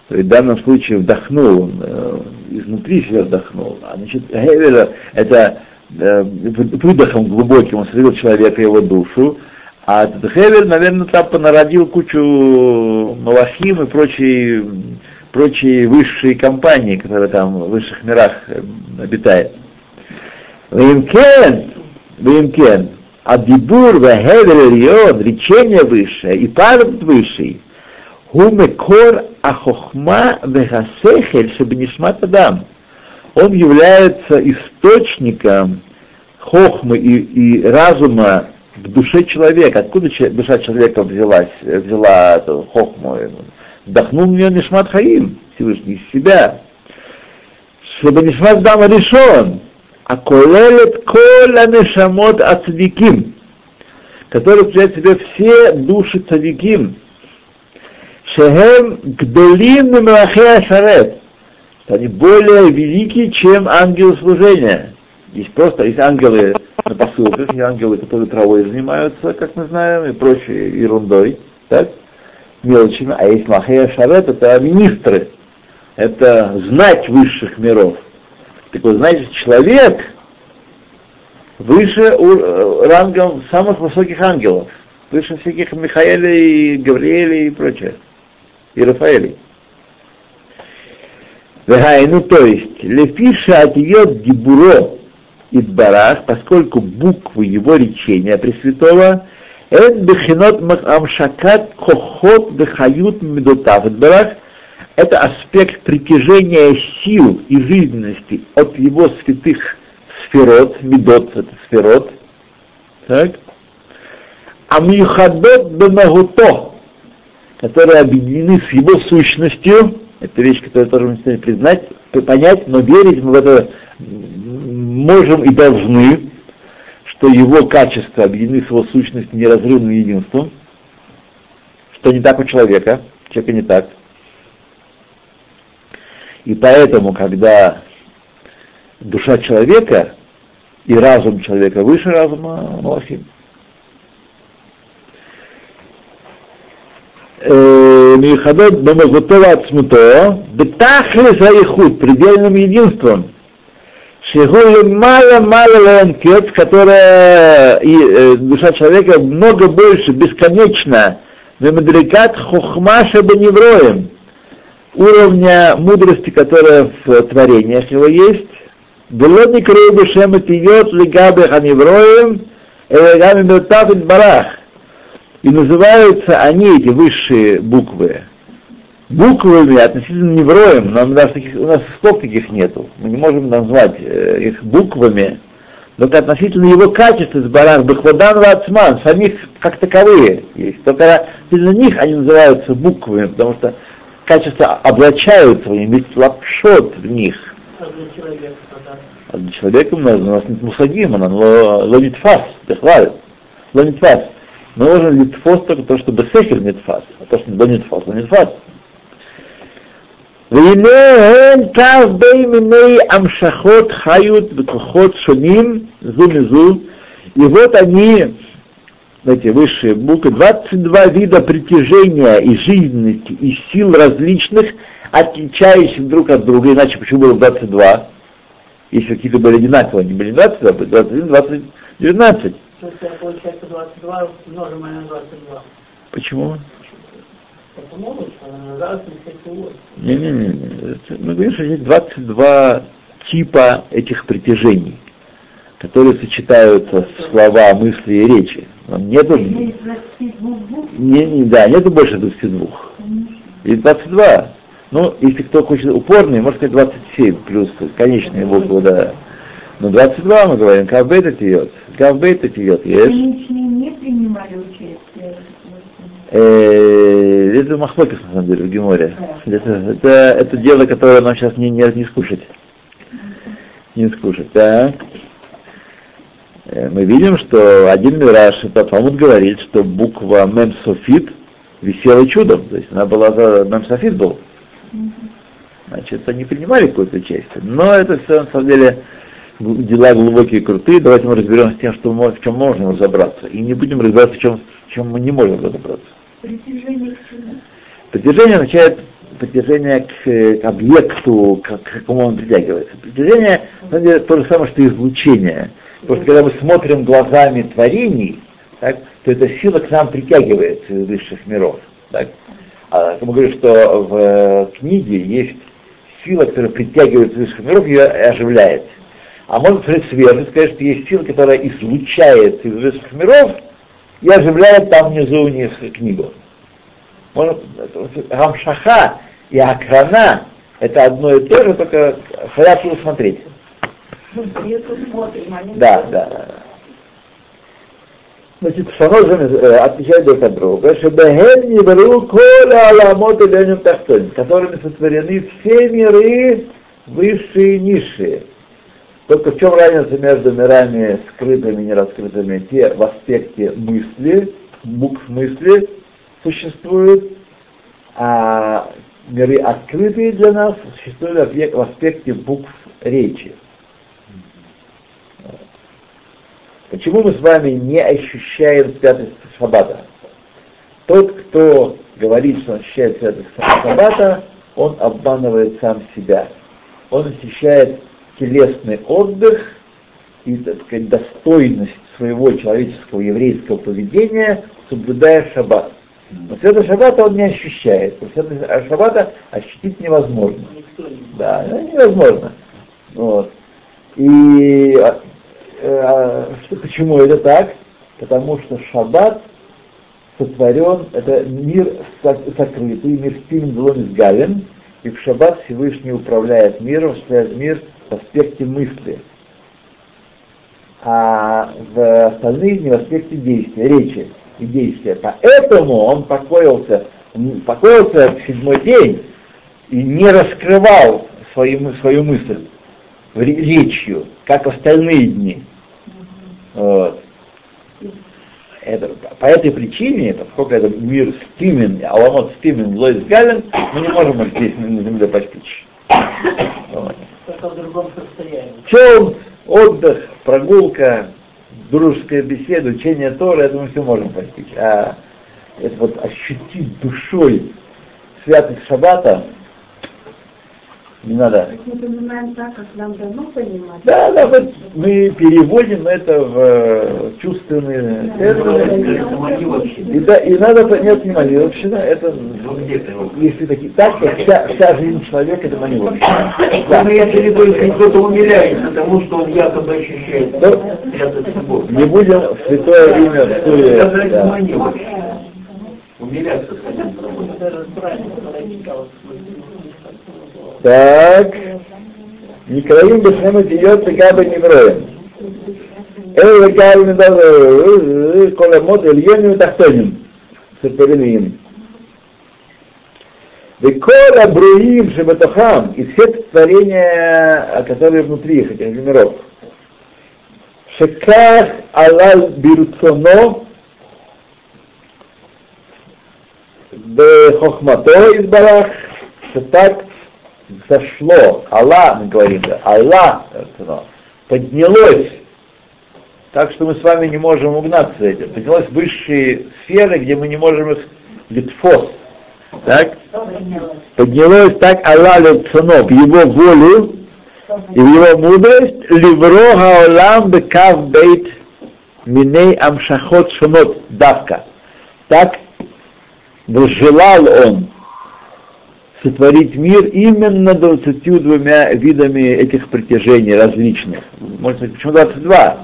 [SPEAKER 1] в данном случае вдохнул, он э, изнутри себя вдохнул. А значит, Хевеля это выдохом глубоким он срыл человека его душу, а этот Хевель, наверное, там понародил кучу Малахим и прочие прочие высшие компании, которые там в высших мирах э, обитают. Вимкен, Вимкен, Адибур Вахевер речение высшее и парад высший, Гумекор Ахохма Вехасехель Шабнишмат Адам. Он является источником хохмы и, и разума в душе человека. Откуда душа человека взялась, взяла эту хохму? вдохнул в нее Нишмат Хаим, Всевышний из себя, чтобы Нишмат Дама решен, а колелет кола нешамот ацадиким, который включает в себя все души цадиким, шехем гдолим мелахея шарет, они более великие, чем ангелы служения. Есть просто, есть ангелы на посылках, есть ангелы, которые травой занимаются, как мы знаем, и прочей ерундой, так? мелочами, а есть Махея Шарет, это министры, это знать высших миров. Так вот, знаете, человек выше э, рангом самых высоких ангелов, выше всяких Михаэлей, Гавриэлей и прочее, и Рафаэлей. Ну то есть, лефиша отъет гибуро, Идбарах, поскольку буквы его речения Пресвятого Эн бехинот амшакат кохот бехают медотав Идбарах это аспект притяжения сил и жизненности от его святых сферот, медот, это сферот, так, а михадот бемагуто, которые объединены с его сущностью, это вещь, которую тоже мы сегодня признать, понять, но верить мы в это можем и должны, что его качества объединены с его сущностью неразрывным единством, что не так у человека, человека не так. И поэтому, когда душа человека и разум человека выше разума Малахим, Михадот Бамагутова Ацмуто, Бетахлис Аихуд, предельным единством, Шигули мало-мало ленкет, которая и, э, душа человека много больше, бесконечно, Мемадрикат Хохмаша Беневроем, уровня мудрости, которая в творениях его есть, было не крылья шема тиет лигабе ханевроем, элегами бертафит барах. И называются они, эти высшие буквы, буквами относительно невроем, но у нас, таких, у нас сколько таких нету, мы не можем назвать э, их буквами, только относительно его качества с барах бахвадан вацман, самих как таковые есть. Только относительно них они называются буквами, потому что качества облачаются в них, ведь лапшот в них.
[SPEAKER 3] А для человека?
[SPEAKER 1] А для у нас, у нас нет мусагим, она лонитфас, бехваль, лонитфас. Мы можем литфос только то, что бесехер нитфас, а то, что лонитфас, лонитфас. והנה הן כ"ב מיני המשכות חיות וכוחות שונים זו מזו, и вот они эти высшие буквы, 22 вида притяжения и жизненности, и сил различных, отличающих друг от друга, иначе почему было 22? Если какие-то были одинаковые, они были 22, 21, 20, 19.
[SPEAKER 3] Получается 22 умножим на 22.
[SPEAKER 1] Почему?
[SPEAKER 3] Это могут, а раз не
[SPEAKER 1] Не-не-не, мы говорим, что есть 22 типа этих притяжений, которые сочетаются в слова, мысли и речи. Нету, не, не, да, нету больше 22. И 22. Ну, если кто хочет упорный, может сказать 27 плюс конечные буквы, да. Но 22 мы говорим, кавбейта тиет. Кавбейта тиет, есть.
[SPEAKER 4] Женщины не принимали участие.
[SPEAKER 1] Это махлокис, на самом деле, в Геморе. Это, это, это дело, которое нам сейчас не, не, не скушать. Не скушать, так. Э, Мы видим, что один Мираш, это Талмуд говорит, что буква Мем Софит висела чудом. То есть она была за Мем Софит был. Значит, они принимали какое-то участие. Но это все, на самом деле, дела глубокие и крутые. Давайте мы разберемся с тем, что мы, в чем можно разобраться. И не будем разбираться в чем, в чем мы не можем разобраться.
[SPEAKER 4] Притяжение к чему?
[SPEAKER 1] Притяжение означает притяжение к, э, к объекту, к, к какому он притягивается. Притяжение, на деле, то же самое, что излучение. Потому что когда мы смотрим глазами творений, так, то эта сила к нам притягивается из высших миров. Так. А мы говорим, что в э, книге есть сила, которая притягивает из высших миров и ее оживляет. А можно посмотреть сверху и сказать, что есть сила, которая излучается из высших миров и оживляет там внизу у них книгу. Можно, Рамшаха и Акрана это одно и то же, только хорошо смотреть.
[SPEAKER 4] Я тут смотрим, они
[SPEAKER 1] Да, да. Значит, Шанозен э, отвечает друг от друга, что Бехен не беру коля аламот и ленем тахтон, которыми сотворены все миры высшие и низшие. Только в чем разница между мирами скрытыми и нераскрытыми? Те в аспекте мысли, букв мысли существуют, а миры открытые для нас существуют в аспекте букв речи. Почему мы с вами не ощущаем святость Шаббата? Тот, кто говорит, что он ощущает святость Шаббата, он обманывает сам себя. Он ощущает телесный отдых и, так сказать, достойность своего человеческого еврейского поведения, соблюдая шаббат. Но святость шаббата он не ощущает. Святость шаббата ощутить невозможно.
[SPEAKER 3] Не
[SPEAKER 1] Да, это невозможно. Вот. И э, что, почему это так? Потому что шаббат сотворен, это мир сокрытый, мир стилен злом изгален, и в шаббат Всевышний управляет миром, осуществляет мир в аспекте мысли, а в остальные дни в аспекте действия, речи и действия. Поэтому он покоился, покоился в седьмой день и не раскрывал свою, свою мысль речью, как в остальные дни. Вот. Это, по этой причине, поскольку это мир стимен, аламот стимен, лойс гален, мы не можем здесь на земле постичь. Вот.
[SPEAKER 3] Только в другом состоянии.
[SPEAKER 1] Чем отдых, прогулка, дружеская беседа, учение Тора, это мы все можем постичь. А это вот ощутить душой святость Шаббата, не надо.
[SPEAKER 4] Мы понимаем так, как нам дано понимать.
[SPEAKER 1] Да, да, вот мы переводим это в э, чувственные термины. И, да, и надо понять внимание, вообще, да, это, если такие, так, то вся, вся жизнь человека это манипуляция.
[SPEAKER 2] Да. Виду, если кто-то умиляется тому, что он якобы ощущает.
[SPEAKER 1] Да.
[SPEAKER 2] Это любовь.
[SPEAKER 1] Не будем в святое имя
[SPEAKER 2] Это
[SPEAKER 1] Суе,
[SPEAKER 2] называется
[SPEAKER 1] да.
[SPEAKER 2] мания вообще. Умиляться хотим.
[SPEAKER 3] Даже правильно, когда я читал,
[SPEAKER 1] Так. Никраим бешнем идет габа невроем. Эль габа недавно колемот эльоnim тахтоним. Сепелиним. Веколь абруим шебетохам, и все творения, которые внутри их, этих миров. Шеках алал бирцоно Бехохмато из барах, что так зашло, Аллах, мы говорим, да, Аллах, поднялось, так что мы с вами не можем угнаться за этим. Поднялось в высшие сферы, где мы не можем их литфос. Так? Поднялось так Аллах Лецано в его волю и его мудрость, Ливро Хаолам Бекав Бейт Миней Амшахот Шумот Давка. Так возжелал он сотворить мир именно 22 видами этих притяжений различных. Можно сказать, почему 22?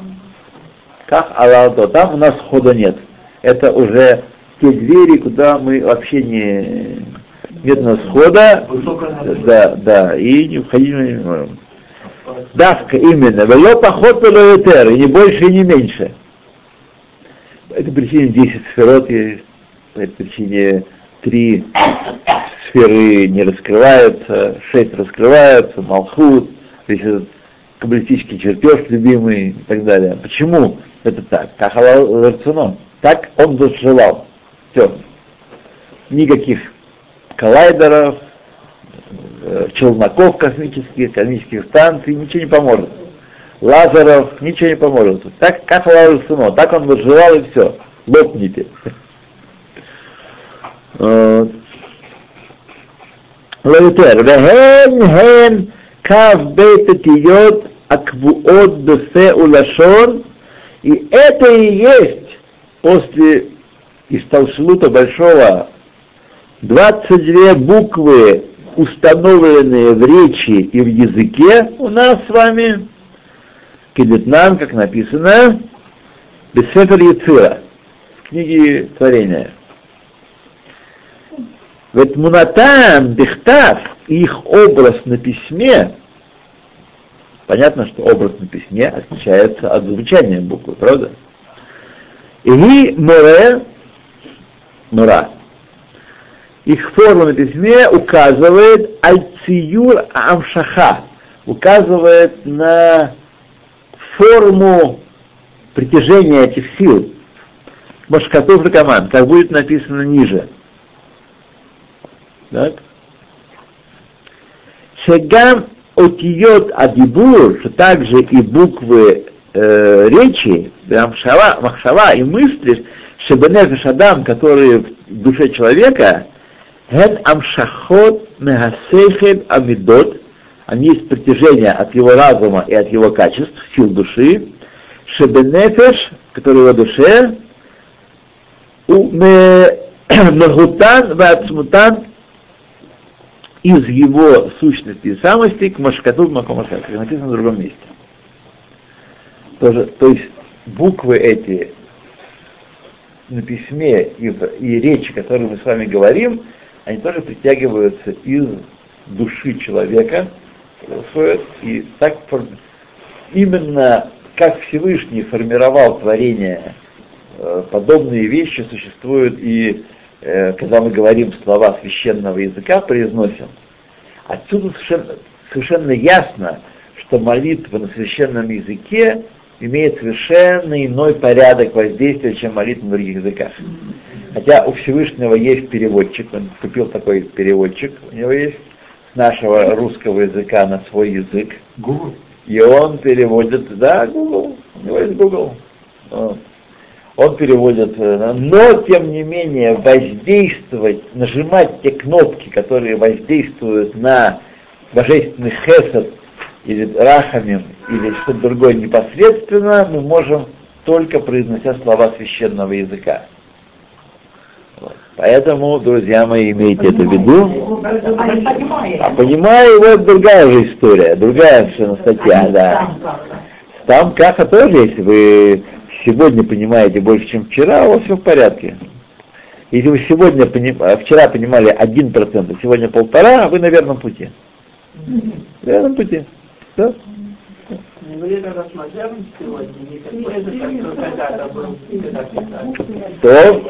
[SPEAKER 1] Как Аллах, там у нас хода нет. Это уже те двери, куда мы вообще не... Нет у нас хода, да, да, и не входить мы не можем. Давка именно, вело поход и не больше, и не меньше. По этой причине 10 сферот есть, по этой причине три сферы не раскрываются, шесть раскрываются, Малхут, весь этот каббалистический чертеж любимый и так далее. Почему это так? Как Аллах Так он зажелал. Все. Никаких коллайдеров, э, челноков космических, космических станций, ничего не поможет. Лазеров, ничего не поможет. Так, как Аллах так он возжелал и все. Лопните. לא יותר, והן הן כ"ב אותיות הקבועות בפה ולשון, и это и есть после Исталшилута Большого 22 буквы, установленные в речи и в языке у нас с вами, Кедетнам, как написано, Бесефер Яцира, в книге Творения. Ведь мунатам бихтав, их образ на письме, понятно, что образ на письме отличается от звучания буквы, правда? И море, мура, их форма на письме указывает альциюр амшаха, указывает на форму притяжения этих сил. Машкатув команд, как будет написано ниже. Так? Шегам отиот адибур, что также и буквы э, речи, махшава, махшава и мысли, шебенефеш адам, которые в душе человека, ген амшахот мегасехем амидот, они есть притяжение от его разума и от его качеств, сил души, шебенефеш, который его душе, [CLEARS THROAT] мегутан вацмутан из его сущности и самости к Машкату Макомаша, как написано в другом месте. Тоже, то есть буквы эти на письме и, в, и речи, которые мы с вами говорим, они тоже притягиваются из души человека, и так именно как Всевышний формировал творение, э, подобные вещи существуют и когда мы говорим слова священного языка, произносим. Отсюда совершенно, совершенно ясно, что молитва на священном языке имеет совершенно иной порядок воздействия, чем молитва на других языках. Хотя у Всевышнего есть переводчик, он купил такой переводчик, у него есть с нашего русского языка на свой язык.
[SPEAKER 2] Google.
[SPEAKER 1] И он переводит, да, Google, у него есть Google. Он переводит, э, но тем не менее воздействовать, нажимать те кнопки, которые воздействуют на божественный хесед или рахамим, или что-то другое непосредственно, мы можем только произнося слова священного языка. Поэтому, друзья мои, имейте это в виду. А понимаю, вот другая же история, другая совершенно статья, да. Там каха тоже, если вы сегодня понимаете больше, чем вчера, у вас все в порядке. Если вы сегодня поним... вчера понимали один процент, а сегодня полтора, вы на верном пути. На верном пути. Да? То?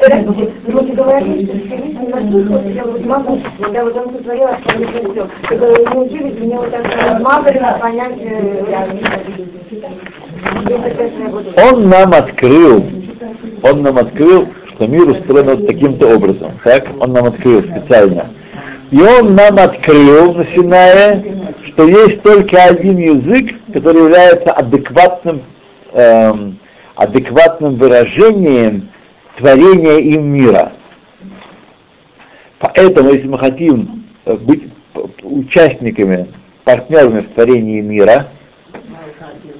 [SPEAKER 5] Короче говоря, я вот могу, когда вот он сотворил, что не все. Когда не учились, мне вот так мазали на понять,
[SPEAKER 1] он нам открыл, он нам открыл, что мир устроен вот таким-то образом. Так? Он нам открыл специально. И он нам открыл на Синае, что есть только один язык, который является адекватным, эм, адекватным выражением творения им мира. Поэтому, если мы хотим э, быть участниками, партнерами в творении мира,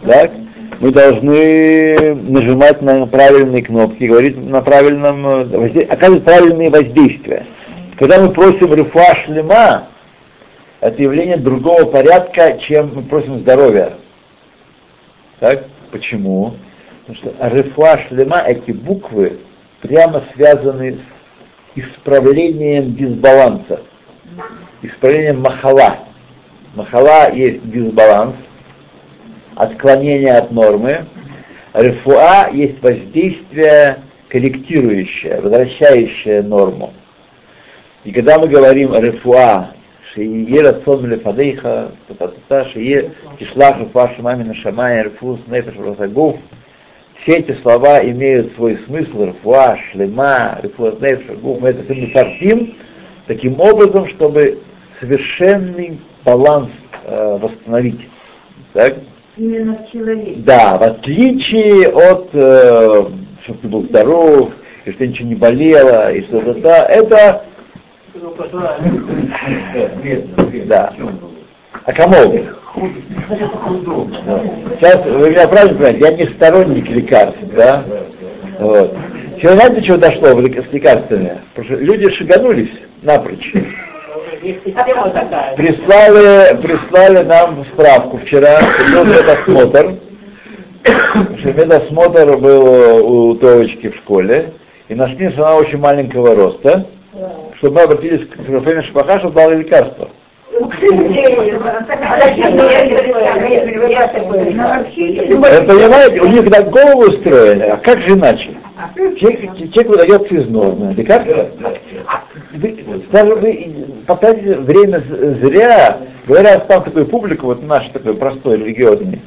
[SPEAKER 1] так, мы должны нажимать на правильные кнопки, говорить на правильном, э, оказывать правильные воздействия. Когда мы просим рифуа шлема, это явление другого порядка, чем мы просим здоровья. Так? Почему? Потому что рифуа шлема, эти буквы, прямо связаны с исправлением дисбаланса, исправлением махала. Махала есть дисбаланс, отклонение от нормы. Рефуа есть воздействие корректирующее, возвращающее норму. И когда мы говорим «рефуа», «шие рацион лефадейха», «шие кишлах рефуа шамамина шамай рефус нефеш росагов», все эти слова имеют свой смысл, рефуа, шлема, рефуа нефеш, гуф, мы это мы сортим, таким образом, чтобы совершенный баланс э, восстановить. Так?
[SPEAKER 4] Именно в человеке.
[SPEAKER 1] Да, в отличие от, э, чтобы ты был здоров, и что ничего не болело, и что-то, да, это да. А кому? Сейчас вы меня правильно понимаете, я не сторонник лекарств, да? Вот. Сейчас знаете, чего дошло с лекарствами? Люди шаганулись напрочь. Прислали, прислали нам справку вчера, был медосмотр, медосмотр был у Товочки в школе, и нашли, что она очень маленького роста, чтобы мы обратились к Рафаэлю Шпаха, чтобы дал лекарство. Понимаете, у них так голову устроены, а как же иначе? Человек, человек выдается из нормы. Лекарство? Вы, даже вы потратите время зря, говоря там такую публику, вот наш такой простой религиозный,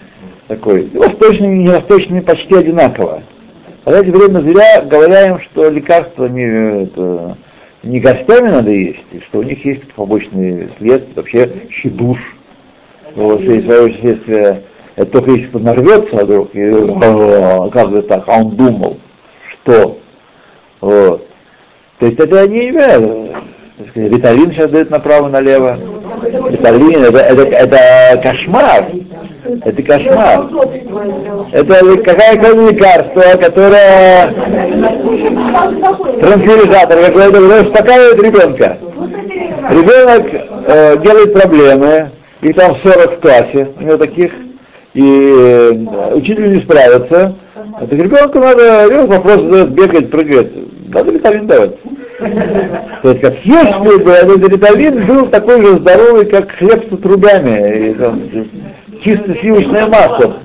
[SPEAKER 1] такой, восточный и невосточный почти одинаково. Потратите время зря, говоря им, что лекарствами это, не гостями надо есть, и что у них есть побочные следствия, вообще щедуш. Вот, есть свое следствие, это только если поднарвется вдруг, и как бы так, а он думал, что. Вот. То есть это не является, Виталин сейчас дает направо-налево. Виталин это, это, это кошмар. Это кошмар. Это какая-то лекарство, которое транквилизатор, какой-то успокаивает ребенка. Ребенок э, делает проблемы, и там 40 в классе, у него таких, и э, учителю не справится, так ребенку надо, ребенок вопрос задает, бегать, прыгать, надо витамин давать. То есть, как если бы этот витамин был такой же здоровый, как хлеб с отрубями, и, там, чисто сливочное масло,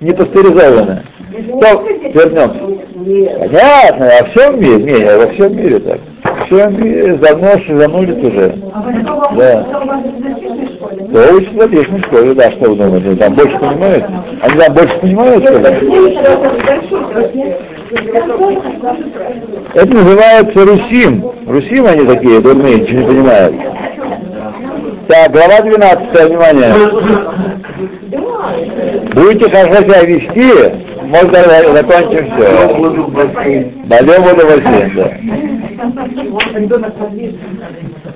[SPEAKER 1] не пастеризованное. То, вернемся. Понятно, во всем мире, не, во всем мире так. Во всем мире занос, занудит уже. Да. Да, учат в отечественной школе, да, что вы думаете, там больше понимают? Они там больше понимают, что ли? Это называется Русим. Русим они такие, дурные, ничего не понимают. Так, глава 12, внимание. Будете хорошо себя вести, можно закончим все. Дойдем воду бассейн, да.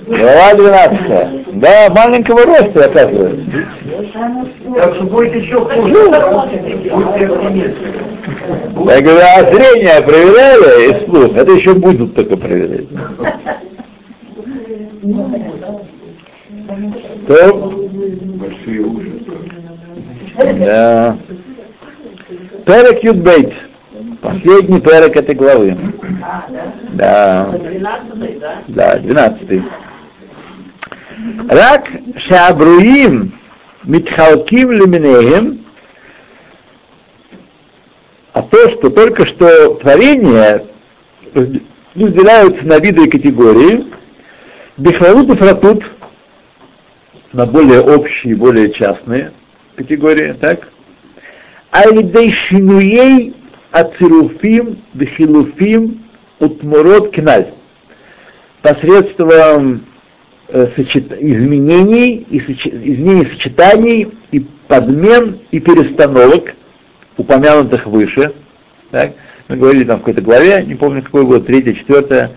[SPEAKER 1] Глава 12. Да, маленького роста, оказывается.
[SPEAKER 2] Так что будет еще хуже. Оптимисты.
[SPEAKER 1] Я говорю, а зрение проверяли и слух, это еще будут только проверять. То,
[SPEAKER 2] Большие уши.
[SPEAKER 1] да. Перек Юдбейт. Последний перек этой главы. Да.
[SPEAKER 3] 12 да?
[SPEAKER 1] Да, 12. Рак шабруим митхалким люминеем, а то, что только что творения разделяются на виды и категории, бихларут и фратут на более общие, более частные категории, так? Айлидей шинуей ацируфим, бихилуфим, утмурот кналь. Посредством э, изменений, и изменений сочетаний, и подмен, и перестановок, упомянутых выше. Так? Мы говорили там в какой-то главе, не помню какой год, третья, четвертая,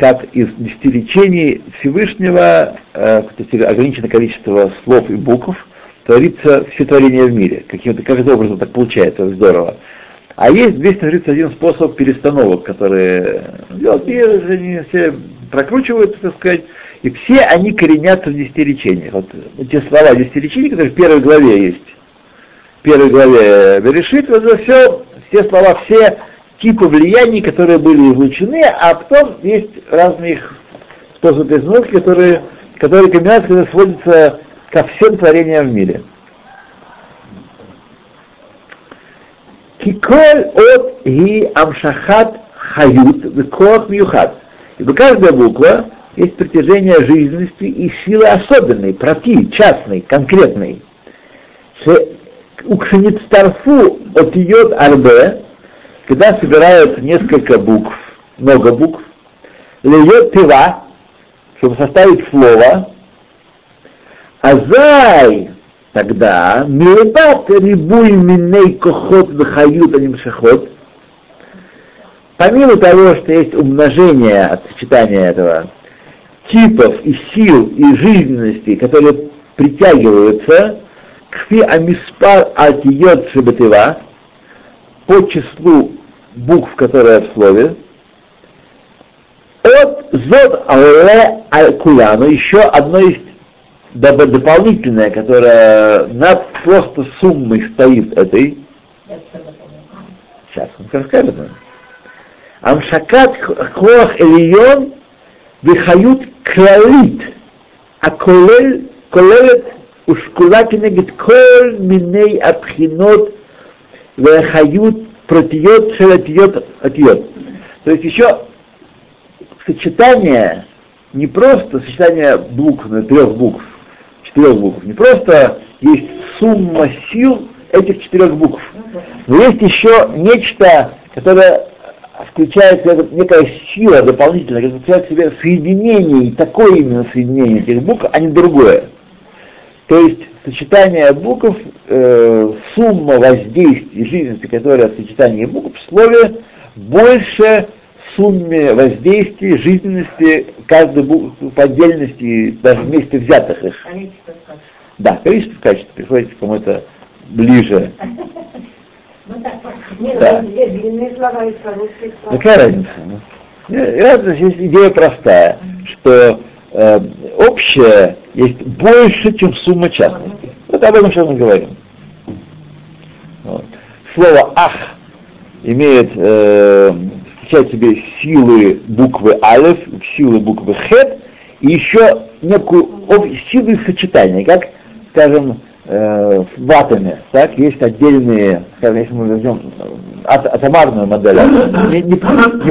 [SPEAKER 1] как из десяти речений Всевышнего, э, то ограниченное количество слов и букв, творится все творение в мире. Каким-то, каким-то образом так получается, здорово. А есть 231 способ перестановок, которые делают, и они все прокручиваются, так сказать, и все они коренятся в десяти речениях. Вот те слова десяти речений, которые в первой главе есть, в первой главе Берешит, это все, все слова, все типы влияний, которые были излучены, а потом есть разные их способы перестановки, которые, которые комбинации, сводятся ко всем творениям в мире. Киколь от и амшахат хают векох мюхат. Ибо каждая буква есть притяжение жизненности и силы особенной, проти, частной, конкретной. Укшеництарфу от йод арбе, когда собирают несколько букв, много букв, льет тыва, чтобы составить слово, Азай, тогда, милебат рибуй миней кохот вхают анимшахот, помимо того, что есть умножение от сочетания этого типов и сил и жизненности, которые притягиваются, кфи амиспар альтиот шебетева, по числу букв, которые в слове, от зод алле аль-куляну, еще одно есть дополнительное, которое над просто суммой стоит этой, сейчас он расскажет нам. Амшакат коах элион вихают клалит, а колелет ушкула кенегит кол миней абхинот вехают протиот шелатиот атиот. То есть еще сочетание, не просто сочетание букв, трех букв, четырех букв. Не просто есть сумма сил этих четырех букв, но есть еще нечто, которое включает некая сила дополнительная, которая включает в себя соединение, и такое именно соединение этих букв, а не другое. То есть сочетание букв, э, сумма воздействий жизненности, которая от сочетания букв в слове, больше сумме воздействий, жизненности каждой буквы по отдельности, даже вместе взятых их.
[SPEAKER 3] Количество.
[SPEAKER 1] Да, количество в качестве приходится к кому-то ближе.
[SPEAKER 5] Нет,
[SPEAKER 1] Да. Какая разница? ну? Разница, здесь идея простая, что э, общее есть больше, чем сумма частностей. Вот об этом сейчас мы говорим. слово ах имеет, э, включает в себе силы буквы алеф, силы буквы хет, и еще некую об, силы сочетания, как, скажем, э, в атоме, так, есть отдельные, скажем, если мы возьмем ат, атомарную модель, не, не, не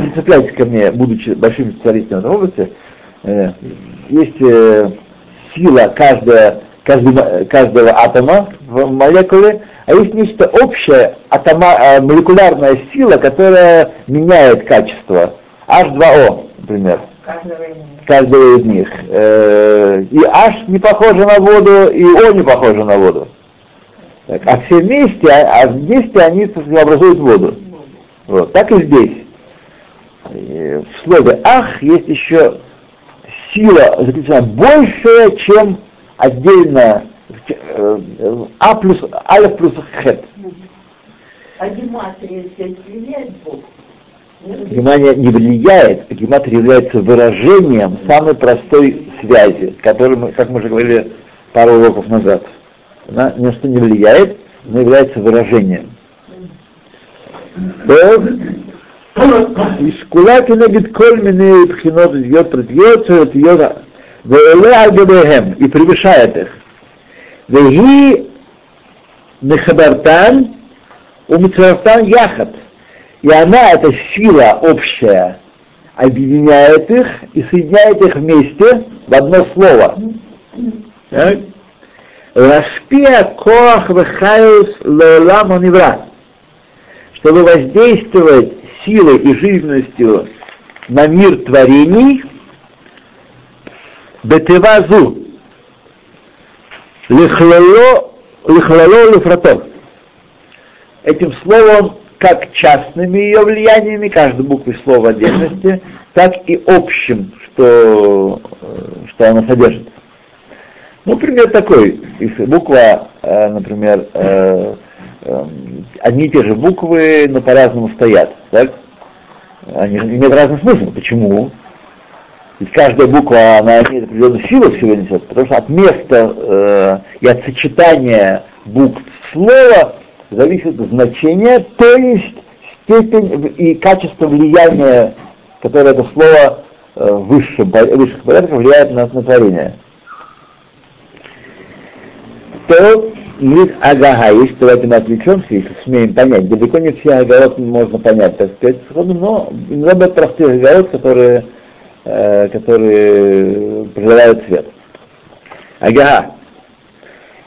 [SPEAKER 1] прицепляйтесь ко мне, будучи большим специалистом в этой области, э, есть э, сила каждого, каждого, каждого атома в молекуле, а есть нечто общее, атома, э, молекулярная сила, которая меняет качество. H2O, например. Каждого из них. Э, и H не похоже на воду, и O не похоже на воду. Так, а все вместе, а, а вместе они образуют воду. Вот. Так и здесь. В слове ах есть еще сила заключена большая, чем отдельно э, а плюс алиф плюс хет.
[SPEAKER 4] А гематрия здесь влияет Бог?
[SPEAKER 1] Не влияет, а гематрия является выражением самой простой связи, которую мы, как мы уже говорили пару уроков назад. Она ни на что не влияет, но является выражением. שקולה כנגד כל מיני בחינות идет פרטיות, אותיות ועולה על גביהם, היא превышает их. והיא מחברתן ומצרפתן יחד. И она, эта сила общая, объединяет их и соединяет их вместе в одно слово. Рашпия коах вехайус леолам онивра. Чтобы воздействовать силой и жизненностью на мир творений, бетевазу, лихлало, лихлало лифратов. Этим словом, как частными ее влияниями, каждой буквы слова отдельности, так и общим, что, что она содержит. Ну, пример такой. Если буква, например, одни и те же буквы, но по-разному стоят. Так? Они имеют разный смысл. Почему? Ведь каждая буква, она имеет определенную силу всего несет, потому что от места э, и от сочетания букв слова зависит значение, то есть степень и качество влияния, которое это слово э, высших порядков влияет на, на творение. То Мир ага если давайте мы отвлечемся, если смеем понять, далеко не все огород можно понять, так сказать, сходу, но иногда бывают простые огород, которые, э, которые призывают свет. Агага.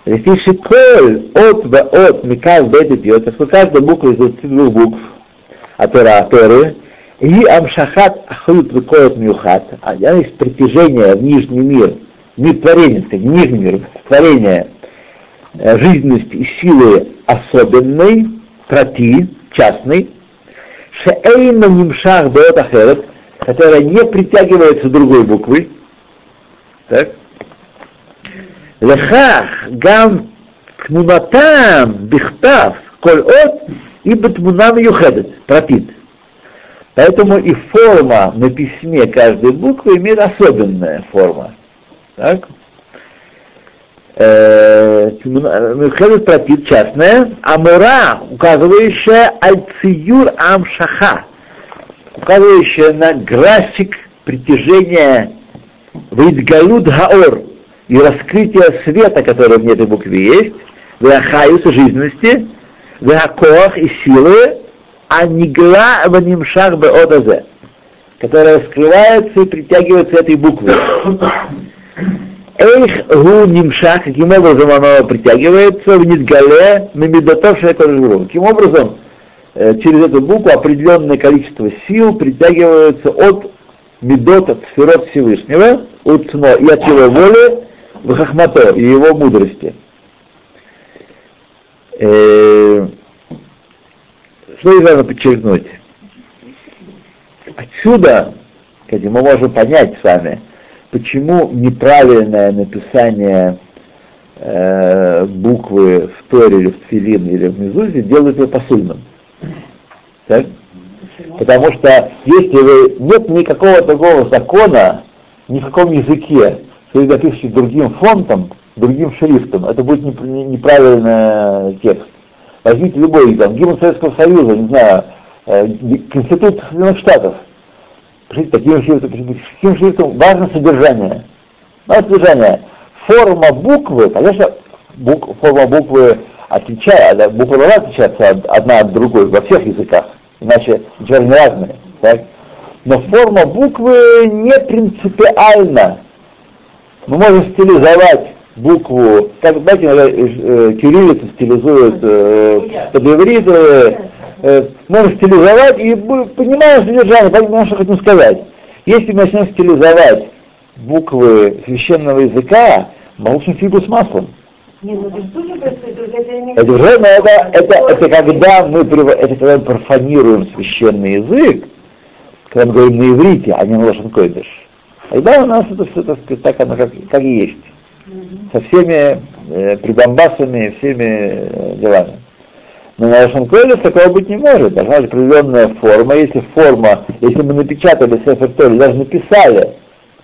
[SPEAKER 1] Лифи шиколь от в от микав беды Так поскольку каждая буква из 22 букв, а тора, торы, и амшахат ахют выкоет мюхат, а я есть притяжение в нижний мир, мир творения, в нижний мир, творение жизненности и силы особенной, прати, частной, шеэйна нимшах беот ахерет, которая не притягивается другой буквой, так, лехах гам тмунатам бихтав коль от и бетмунам юхедет, протит. Поэтому и форма на письме каждой буквы имеет особенная форма. Так? Мюхедет протит частная, а мура, указывающая альциюр амшаха, указывающая на график притяжения Видгалют Гаор и раскрытие света, которое в этой букве есть, Вахаюс жизненности, Вахакоах и силы, а нигла в нимшах беодазе, которая скрывается и притягивается этой буквой. Эйх гу нимшах, каким образом оно притягивается в Нидгале Мемидотов Шекаджуру. Каким образом э, через эту букву определенное количество сил притягивается от Медота, сферот Всевышнего, от Цно, и от его воли в Хахмато, и его мудрости. Э, что здесь важно подчеркнуть? Отсюда, кстати, мы можем понять с вами, почему неправильное написание э, буквы в Торе или в Тфилин или в Мезузе делает ее посыльным. Так? Потому что если вы, нет никакого такого закона ни в каком языке, что вы напишете другим фонтом, другим шрифтом, это будет неправильный текст. Возьмите любой, там, гимн Советского Союза, не знаю, э, Конститут Соединенных Штатов. Пишите таким шрифтом, таким шрифтом, важно содержание. Важно содержание. Форма буквы, конечно, бук, форма буквы отличается, буквы должна отличаться одна от другой во всех языках, иначе не разные. Так? Но форма буквы не принципиальна. Мы можем стилизовать букву, как, знаете, иногда э, кириллицу стилизуют э, под иврит, э, можно стилизовать и понимаем содержание, понимаем, что хотим сказать. Если мы начнем стилизовать буквы священного языка, мы получим фигу с маслом.
[SPEAKER 5] Не, ну это это не...
[SPEAKER 1] Это уже, но это, это, когда мы, это когда мы профанируем священный язык, когда мы говорим на иврите, а не на лошен койдыш. Тогда у нас это все, так так оно как, как и есть. Со всеми э, прибамбасами, всеми э, делами. Но на койдыш такого быть не может. Должна быть определенная форма. Если форма, если мы напечатали Сефер Тори, даже написали,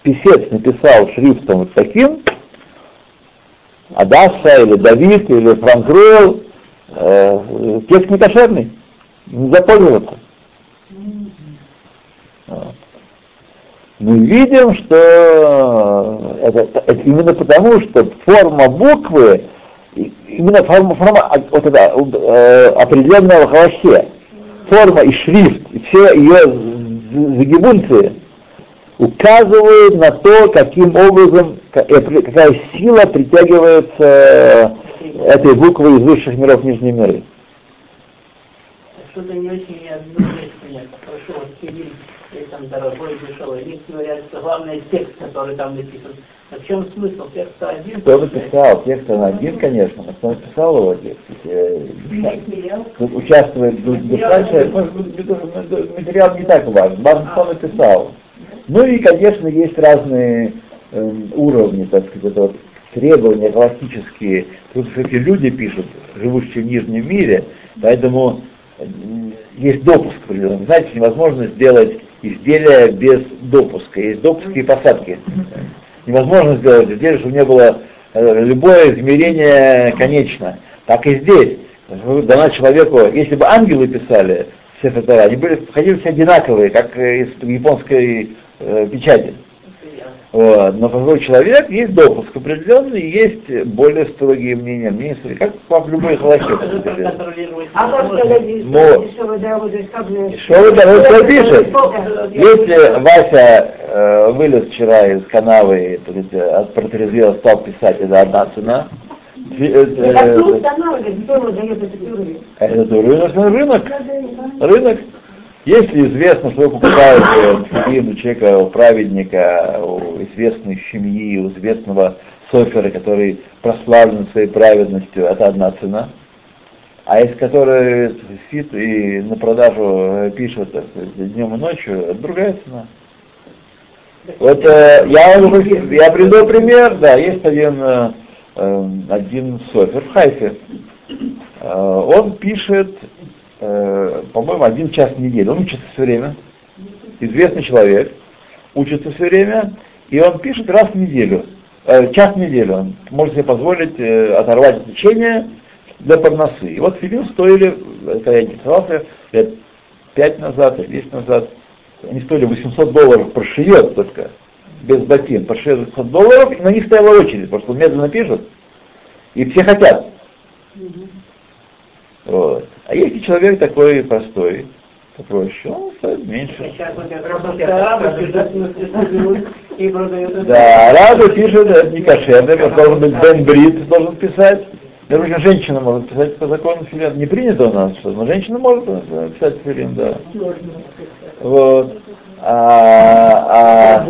[SPEAKER 1] писец написал шрифтом вот таким, Адаса или Давид или Франк Руэлл, э, текст не кошерный, не запомнился. Мы видим, что это, это именно потому, что форма буквы, именно форма, форма вот это, э, определенного хвосте, форма и шрифт, и все ее загибунции указывают на то, каким образом, какая сила притягивается этой буквой из высших миров в нижние миры.
[SPEAKER 3] Что-то не очень я одну вещь понятно. Кирилл, там дорогой, дешевый. Они говорят, что главное текст, который там написан. А в чем смысл? Текста один?
[SPEAKER 1] Кто написал? Текст он один, конечно, но кто написал его текст? Тут участвует душа человека. Материал не так важен. Важно, кто написал. Ну и, конечно, есть разные э, уровни, так сказать, вот требования галактические. Тут эти люди пишут, живущие в Нижнем мире, поэтому есть допуск определенный. Невозможно сделать изделие без допуска. Есть допуски и посадки. Невозможно сделать изделие, чтобы не было э, любое измерение конечно. Так и здесь. Дана человеку, если бы ангелы писали Сефер они были, входили все одинаковые, как из японской э, печати. Вот. Но какой человек есть допуск определенный, есть более строгие мнения, мнения как в любой халахе.
[SPEAKER 5] А как сказать, дешевый дорогой,
[SPEAKER 1] пишет. Если Вася э, вылез вчера из канавы, от протрезвела стал писать, это одна цена. Это рынок, рынок, рынок. Если известно, что филин у человека, у праведника, у известной семьи, у известного софера, который прославлен своей праведностью, это одна цена. А из которой сидит и на продажу пишет днем и ночью, это другая цена. Вот э, я, я приведу пример, да, есть один, э, один софер в Хайфе. Э, он пишет э, по-моему, один час в неделю. Он учится все время. Известный человек, учится все время, и он пишет раз в неделю, э, час в неделю. Он может себе позволить э, оторвать от учения для подносы. И вот фильм стоили, когда я интересовался, лет пять назад или 10 назад, они стоили 800 долларов прошивет только, без ботин, прошивет 800 долларов, и на них стояла очередь, потому что медленно пишет, и все хотят. Вот. А если человек такой простой, попроще, он стоит меньше. Да, Раба пишет, это не кошерно, это должен быть Бен Брит, должен писать. Даже женщина может писать по закону филин. Не принято у нас, но женщина может писать филин, да. Вот. А, а,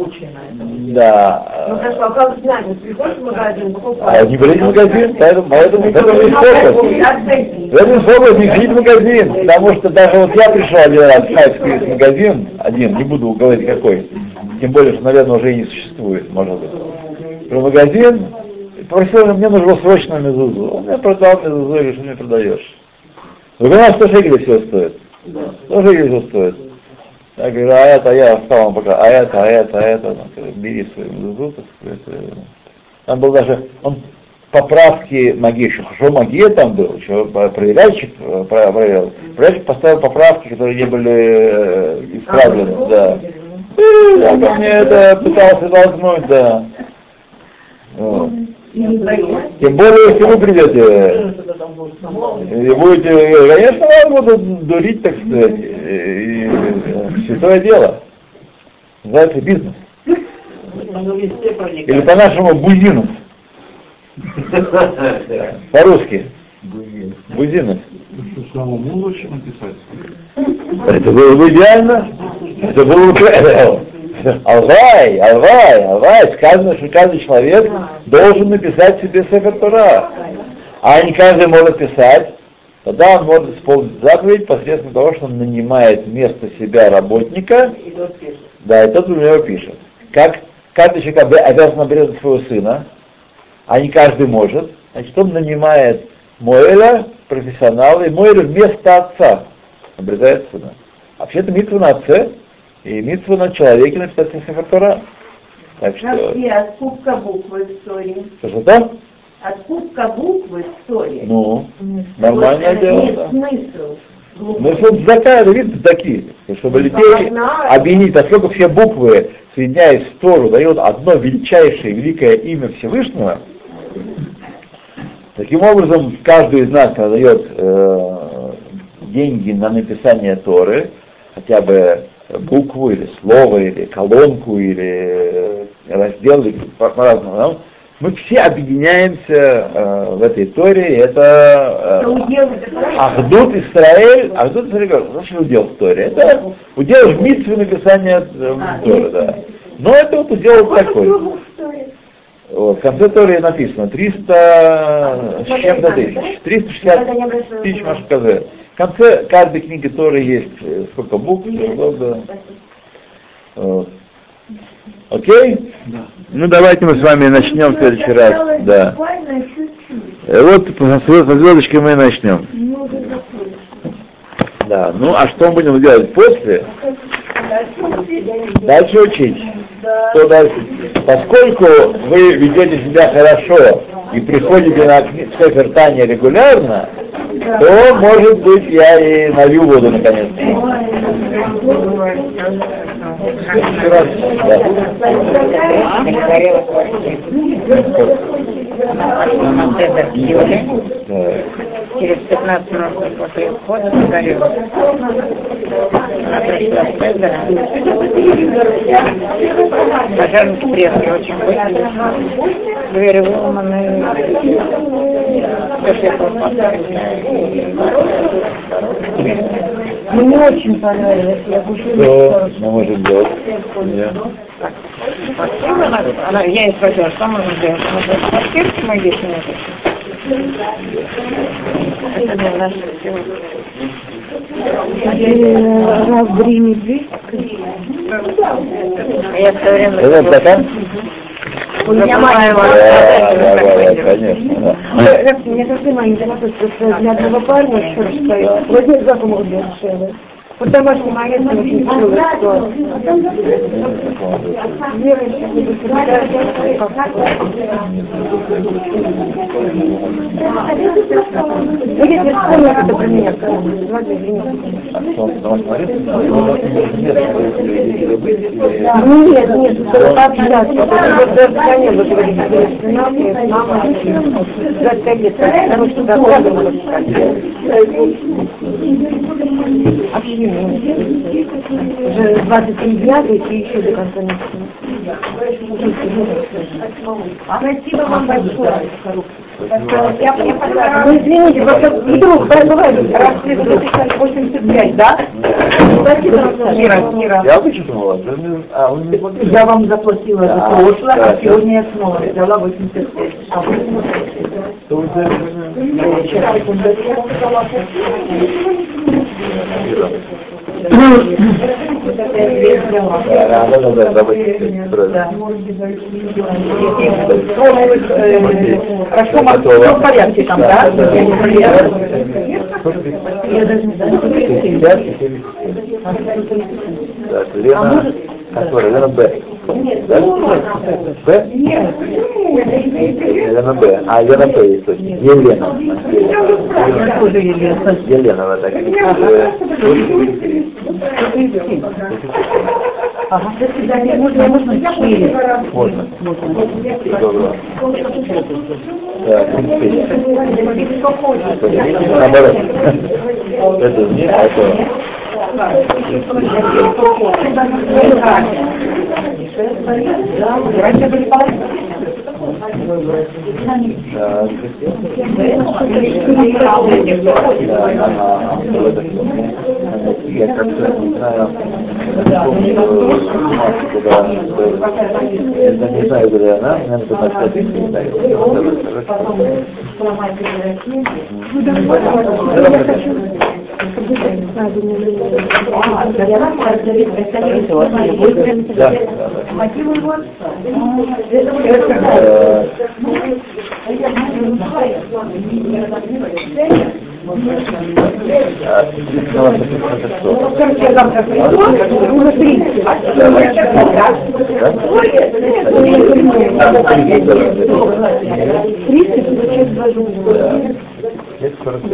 [SPEAKER 1] да.
[SPEAKER 5] Ну хорошо, а как знать, вот приходишь в магазин, покупаешь.
[SPEAKER 1] А не брать в магазин, поэтому, поэтому это не фокус. Это фокус, не ходить в магазин, потому что даже вот я пришел один раз в магазин, один, не буду говорить какой, тем более, что, наверное, уже и не существует, может быть. В магазин, попросил, мне нужно срочно мезузу. Он мне продал мезузу, говорю, что мне продаешь? Вы понимаете, 100 шекелей всего стоит? 100 шекелей всего стоит. Я говорю, а это, я стал вам пока, а это, а это, а это, ну, бери свою мезузу, так сказать. Там был даже, он поправки Маге, еще хорошо Маге там был, еще проверяльщик э, проверял. Проверяльщик поставил поправки, которые не были э, исправлены, да. И я ко мне это пытался толкнуть, да. Вот. Тем более, если вы придете и будете, конечно, вас будут дурить, так сказать, святое дело. Называется бизнес. Или по-нашему бузинус. По-русски.
[SPEAKER 6] Написать.
[SPEAKER 1] Это было бы идеально. Это было бы... Алвай, алвай, алвай. Сказано, что каждый человек должен написать себе Сефер. А не каждый может писать. Тогда он может исполнить заповедь посредством того, что он нанимает вместо себя работника, да, и тот у него пишет. Как каждый человек обязан обрезать своего сына, а не каждый может, значит, он нанимает Моэля, профессионала, и Моэля вместо отца обрезает сына. Вообще-то митва на отце и митва на человеке написать Сефер Тора. Так что...
[SPEAKER 4] Вообще, откупка буквы в истории.
[SPEAKER 1] Что что?
[SPEAKER 4] Откупка буквы в истории.
[SPEAKER 1] Ну, нормальное
[SPEAKER 4] Вот,
[SPEAKER 1] дело.
[SPEAKER 4] Нет
[SPEAKER 1] да.
[SPEAKER 4] смысла.
[SPEAKER 1] Ну, чтобы заказ, видите, такие, чтобы людей объединить, поскольку все буквы, соединяясь в Тору, дают одно величайшее, великое имя Всевышнего, таким образом, каждый из нас, дает э, деньги на написание Торы, хотя бы букву или слово, или колонку, или раздел, или по- по-разному, да, мы все объединяемся э, в этой Торе, и это
[SPEAKER 4] Это
[SPEAKER 1] э,
[SPEAKER 4] это?
[SPEAKER 1] Ахдут Исраэль, Ахдут Исраэль, что значит удел в Торе? Это удел в митве написания э,
[SPEAKER 4] А,
[SPEAKER 1] Торы, да. Но это вот удел такой.
[SPEAKER 4] Истории?
[SPEAKER 1] Вот, в конце Торы написано 300 с чем-то тысяч, 360 тысяч Машказе. В конце каждой книги Торы есть э, сколько букв, сколько, вот. Окей? Ну давайте мы с вами начнем в следующий раз. Да. Э, Вот по звезд- по звездочке мы и начнем.
[SPEAKER 4] Ну.
[SPEAKER 1] Да. Ну а что мы будем делать после? Дальше учить. Что дальше? Поскольку вы ведете себя хорошо и приходите на Сефер Таня регулярно, то, может быть, я и налью воду наконец.
[SPEAKER 7] Через 15 минут после входа загорелась. Она пришла с Цезаря. Пожарники приехали очень быстро. Двери выломаны.
[SPEAKER 5] Мне очень понравилось, я кушаю.
[SPEAKER 1] Что мы можем делать? Нет.
[SPEAKER 7] Она, я ей спросила, что можно сделать? Она говорит, подскажите мои 10 минут. Это для нас всего.
[SPEAKER 5] Разбри медведь.
[SPEAKER 7] А я все время...
[SPEAKER 1] Это?
[SPEAKER 7] У меня маленькая
[SPEAKER 1] Да, да, да, конечно. да.
[SPEAKER 5] Мне кажется, маленький вопрос, просто для одного парня, что стоит, запах дешевле. Вот домашний магазин очень дешевый стоит. Вера еще будет Будет ли вспомнить это про меня? Ладно, извините.
[SPEAKER 1] А что, что ну, нет,
[SPEAKER 5] Нет, пообщаться. Вот даже Таня вот говорит, что с сыном, с мамой, за пять лет, потому что дорога надо Общение. Уже 23 дня, и еще до конца месяца.
[SPEAKER 4] Спасибо вам большое.
[SPEAKER 5] Я поняла. Ну, извините, просто вдруг бывает, раз в 85, да?
[SPEAKER 4] Кира, Кира.
[SPEAKER 1] Я вычитал вас. вы мне- А, вы мне платили?
[SPEAKER 4] Я вам заплатила за
[SPEAKER 1] Да,
[SPEAKER 4] прошлое, а сегодня я снова взяла 85. А вы
[SPEAKER 1] Что вы делаете?
[SPEAKER 4] вчера
[SPEAKER 1] Да, да, да, да, давайте.
[SPEAKER 4] Да.
[SPEAKER 1] Хорошо,
[SPEAKER 4] Хорошо, все в порядке там, да?
[SPEAKER 1] Да, да.
[SPEAKER 4] Я не болела. Я даже не знаю, что это.
[SPEAKER 1] Да, Лена, которая, Лена Б. Б? Елена Б. А, Елена П есть точно. Елена. Елена. Елена, вот так.
[SPEAKER 5] Ага. Можно, можно.
[SPEAKER 1] Можно.
[SPEAKER 5] Можно.
[SPEAKER 1] Так, Наоборот. Это не, а это... Так. Я как-то не знаю, не помню, куда, не знаю, где она, наверное, туда что-то не знаю. Да, да, да.
[SPEAKER 4] Мотивы его
[SPEAKER 1] А, действительно, вас это что?
[SPEAKER 5] Скажите, я завтра приду, уже 30. Тридцать
[SPEAKER 1] Есть 45.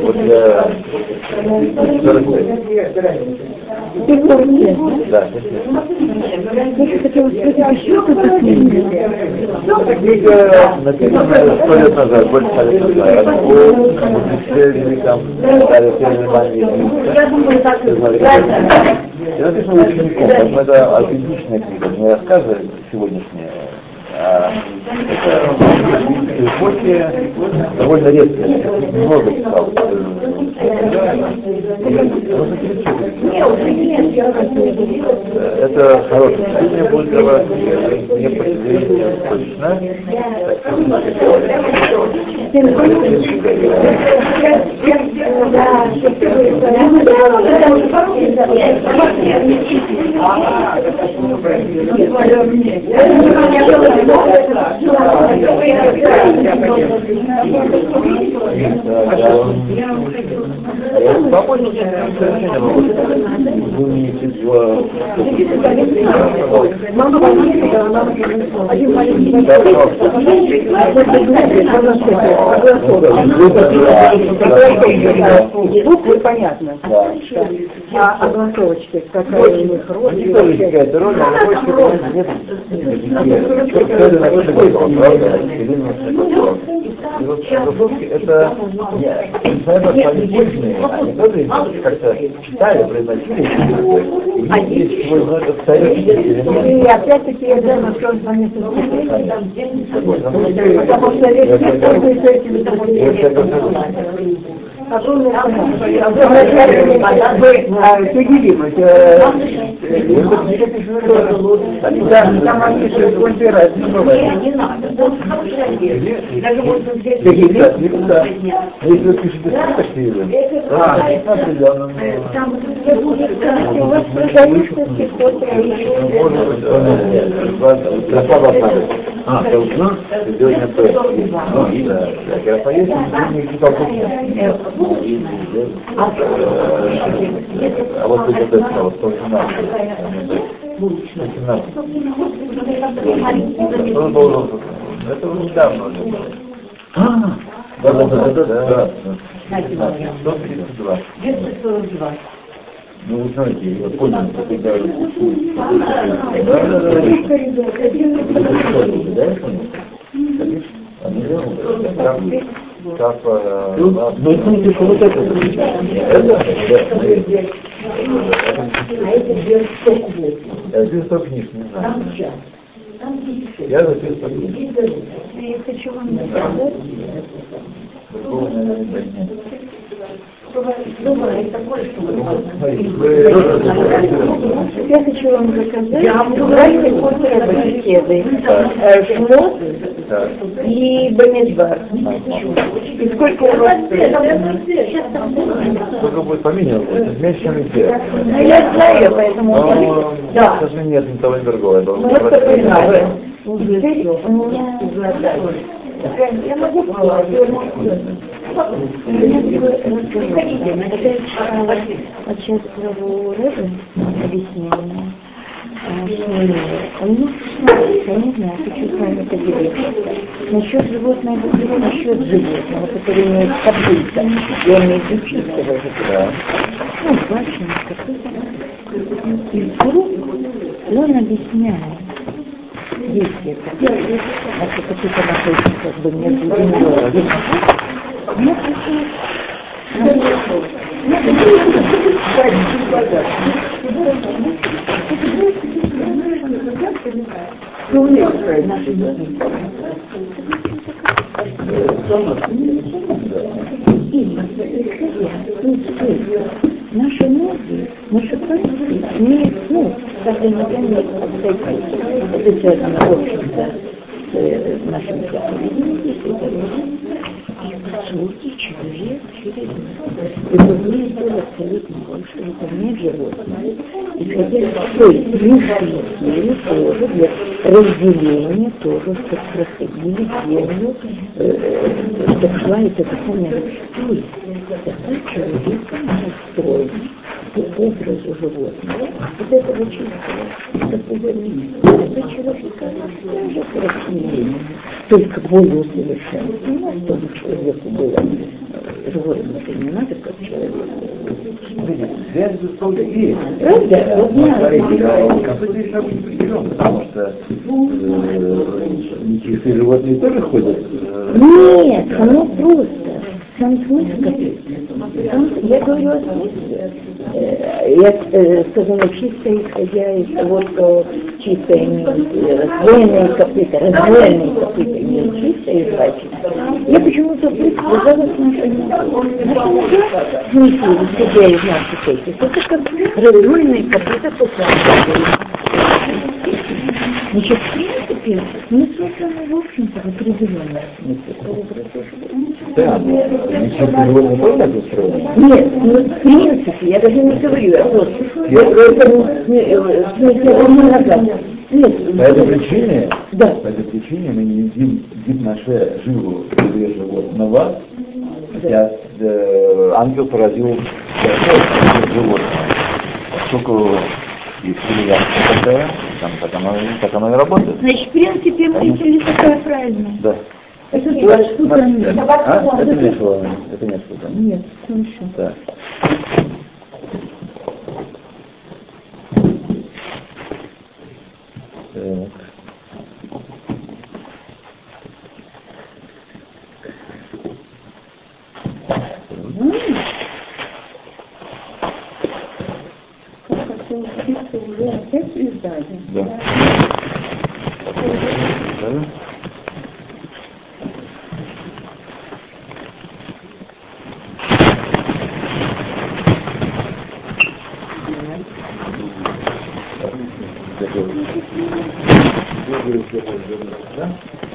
[SPEAKER 1] Вот я 45.
[SPEAKER 5] Ты помните?
[SPEAKER 1] Да.
[SPEAKER 5] Я хотела спросить, а что это последнее?
[SPEAKER 1] Эта книга написана сто лет назад, больше ста лет назад. О мудреце великом Дарье Перельмане.
[SPEAKER 4] Я думаю, так и
[SPEAKER 1] И написано учеником, поэтому это аутентичная книга, не рассказы сегодняшние, а эпохе довольно редкая, много перечислить. Это хорошее чтение будет для вас, не поселение точно. Могу. Вы
[SPEAKER 5] маленький Буквы понятно. А огласовочки, какая у них роль?
[SPEAKER 1] Тоже есть какая-то роль, а понимаете, нет. Вопрос, правда? Или на какой вопрос. И вот огласовки это не знаю, они тоже как-то читали, произносили, и есть свой, это абсолютно
[SPEAKER 5] И опять-таки я знаю, что он звонит из Потому что весь мир пользуется этим Огромное Обращайте внимание, судимость. Да, там они же выбирают.
[SPEAKER 4] не надо. Вот хорошая вещь. Даже можно взять
[SPEAKER 1] Никогда, никогда. Если вы пишете список фильмов, да, определенно.
[SPEAKER 4] там
[SPEAKER 5] У вас продаются психотерапии.
[SPEAKER 1] Может быть, э, Ярослава Ахмадович. А, должна сегодня П. Ну, да, я поеду, не читал А вот это это, вот 117. 117. Он должен, это уже недавно да, да, да, да, да. 132.
[SPEAKER 4] 242.
[SPEAKER 1] Ну, вы знаете, я понял, что когда... Да, да, да, да. Конечно. А не делал? Там, там, э, ну, знаете, что вот это? Это?
[SPEAKER 4] А это две штуки.
[SPEAKER 1] Я здесь сто книг, не знаю.
[SPEAKER 4] Там сейчас. Там.
[SPEAKER 1] Я записал сто книг.
[SPEAKER 5] Я хочу вам сказать,
[SPEAKER 1] Другого, наверное, нет.
[SPEAKER 4] Такое,
[SPEAKER 5] я хочу вам заказать ужасный культура беседы. Э, Шмот
[SPEAKER 1] Так.
[SPEAKER 5] и Бамидбар. И сколько у вас?
[SPEAKER 1] Только будет поменялось, меньше, чем везде.
[SPEAKER 5] Ну, я знаю, поэтому... Да.
[SPEAKER 1] к сожалению, нет ни того, ни другого. Я
[SPEAKER 5] Ну, это
[SPEAKER 1] спросить.
[SPEAKER 5] понимаю. Здесь у меня Я могу
[SPEAKER 8] сейчас главу Рэбе объяснение. Он не я не знаю, хочу с вами поделиться. Насчет животного, насчет животного, который имеет копыта, я имею в виду чистого животного. Ну, башня, копыта. И вдруг он объясняет, есть это, значит, какие-то находятся как бы между землей. Нет, Наши ноги, наши пальцы имеют, ну, каждый момент это связано, в общем-то, с нашим поведением, и по сути человек через выполняет роль абсолютно больше, выполняет животное. Исходя из той высшей силы тоже для разделения тоже, проходили землю, э, чтобы шла эта самая человека настроен по образу животного, вот этого чистого, такого это человека тоже красивее, только более усовершенствованного, чтобы человеку было э, животное не надо как человеку.
[SPEAKER 1] Связь безусловно есть.
[SPEAKER 8] Правда? Вот
[SPEAKER 1] Какой-то определен, потому что э, нечистые животные тоже ходят. э,
[SPEAKER 8] Нет, оно просто. Сам смысл какой? Сам- Я говорю о смысле. Э, Я э, сказала чисто исходя из того, что чисто имеют э, раздвоенные копыта, раздвоенные копыта имеют чисто и жвачное. Я почему-то. Наша нога, в смысле, исходя из наших этих, это как раздвоенные копыта после Значит, в принципе, мы созданы, в общем-то, в определенном смысле.
[SPEAKER 1] Да, устроены.
[SPEAKER 8] Нет, ну, в принципе, я даже не говорю, я вот, я просто, он не назад. Нет,
[SPEAKER 1] По этой причине,
[SPEAKER 8] Да.
[SPEAKER 1] по этой причине мы не едим гипноше живу или животного, хотя э, ангел поразил животное. Поскольку есть семья такая, там, так, оно, так оно и работает.
[SPEAKER 8] Значит, в принципе, мысль такая правильная.
[SPEAKER 1] Да.
[SPEAKER 8] Это два штука.
[SPEAKER 1] А? Это не слово, это не что
[SPEAKER 8] Нет, хорошо.
[SPEAKER 1] Да. Так.
[SPEAKER 8] Хотел учиться уже опять издали.
[SPEAKER 1] Да. Да. Да?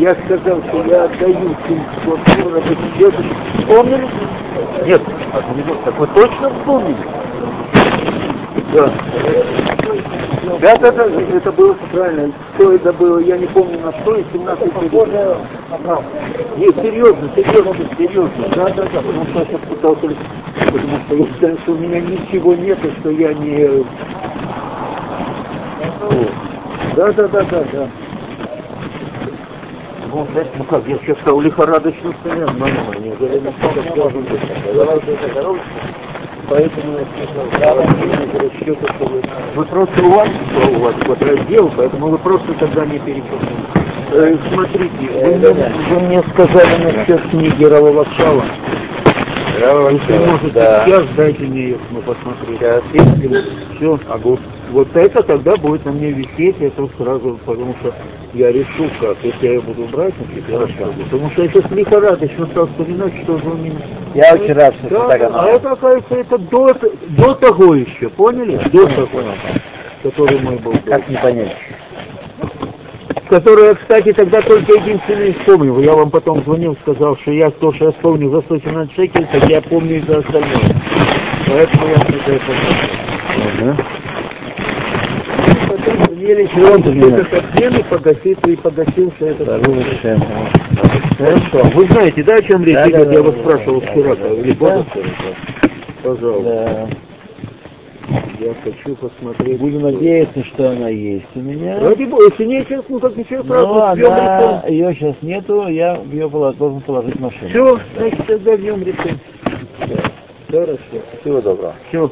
[SPEAKER 9] Я сказал, что я отдаю 700 долларов и Помнили? Нет, так вы точно вспомнили? Да. Да, да, да, это было правильно. Что это было, я не помню на что, и 17 лет. Нет, серьезно, серьезно, серьезно. Да, да, да, потому что я сейчас пытался, потому что я знаю, что у меня ничего нет, и что я не... Да, да, да, да, да. Ну, знаете, ну как, я сейчас стал лихорадочно стоять, но неужели настолько сложно быть? Поэтому я сказал, расчета, что вы, вы просто у вас, у вас вот раздел, поэтому вы просто тогда не перепутали. Э, смотрите, вы, мне, вы мне сказали насчет книги Равовачала. Если можете
[SPEAKER 1] да.
[SPEAKER 9] сейчас, дайте мне ее ну, посмотреть.
[SPEAKER 1] Сейчас.
[SPEAKER 9] Если все, вот это тогда будет на мне висеть, это сразу, потому что я решу как, если я ее буду брать, значит, я расскажу. Потому что я сейчас лихорадочно стал вспоминать, что же у меня.
[SPEAKER 1] Я очень рад, что
[SPEAKER 9] Да,
[SPEAKER 1] так
[SPEAKER 9] а это, оказывается, это до, до того еще, поняли? До того, который мой был.
[SPEAKER 1] Как не понять?
[SPEAKER 9] Который я, кстати, тогда только единственный вспомнил. Я вам потом звонил, сказал, что я то, что я вспомнил за 117 шекелей, так я помню и за остальное. Поэтому я это
[SPEAKER 1] Ага.
[SPEAKER 9] Потом имели этот обмен и погасил, и погасился этот.
[SPEAKER 1] Хорошо.
[SPEAKER 9] Хорошо. Вы знаете, да, о чем речь идет? я вас спрашивал вчера. Пожалуйста. Я хочу посмотреть.
[SPEAKER 1] Будем надеяться, что она есть у меня.
[SPEAKER 9] Ради бога, если нечего, ну как ничего,
[SPEAKER 1] Но
[SPEAKER 9] бьем
[SPEAKER 1] она, ее сейчас нету, я ее должен положить в машину.
[SPEAKER 9] Все, значит, тогда днем решим. Хорошо.
[SPEAKER 1] Всего доброго.
[SPEAKER 9] Все.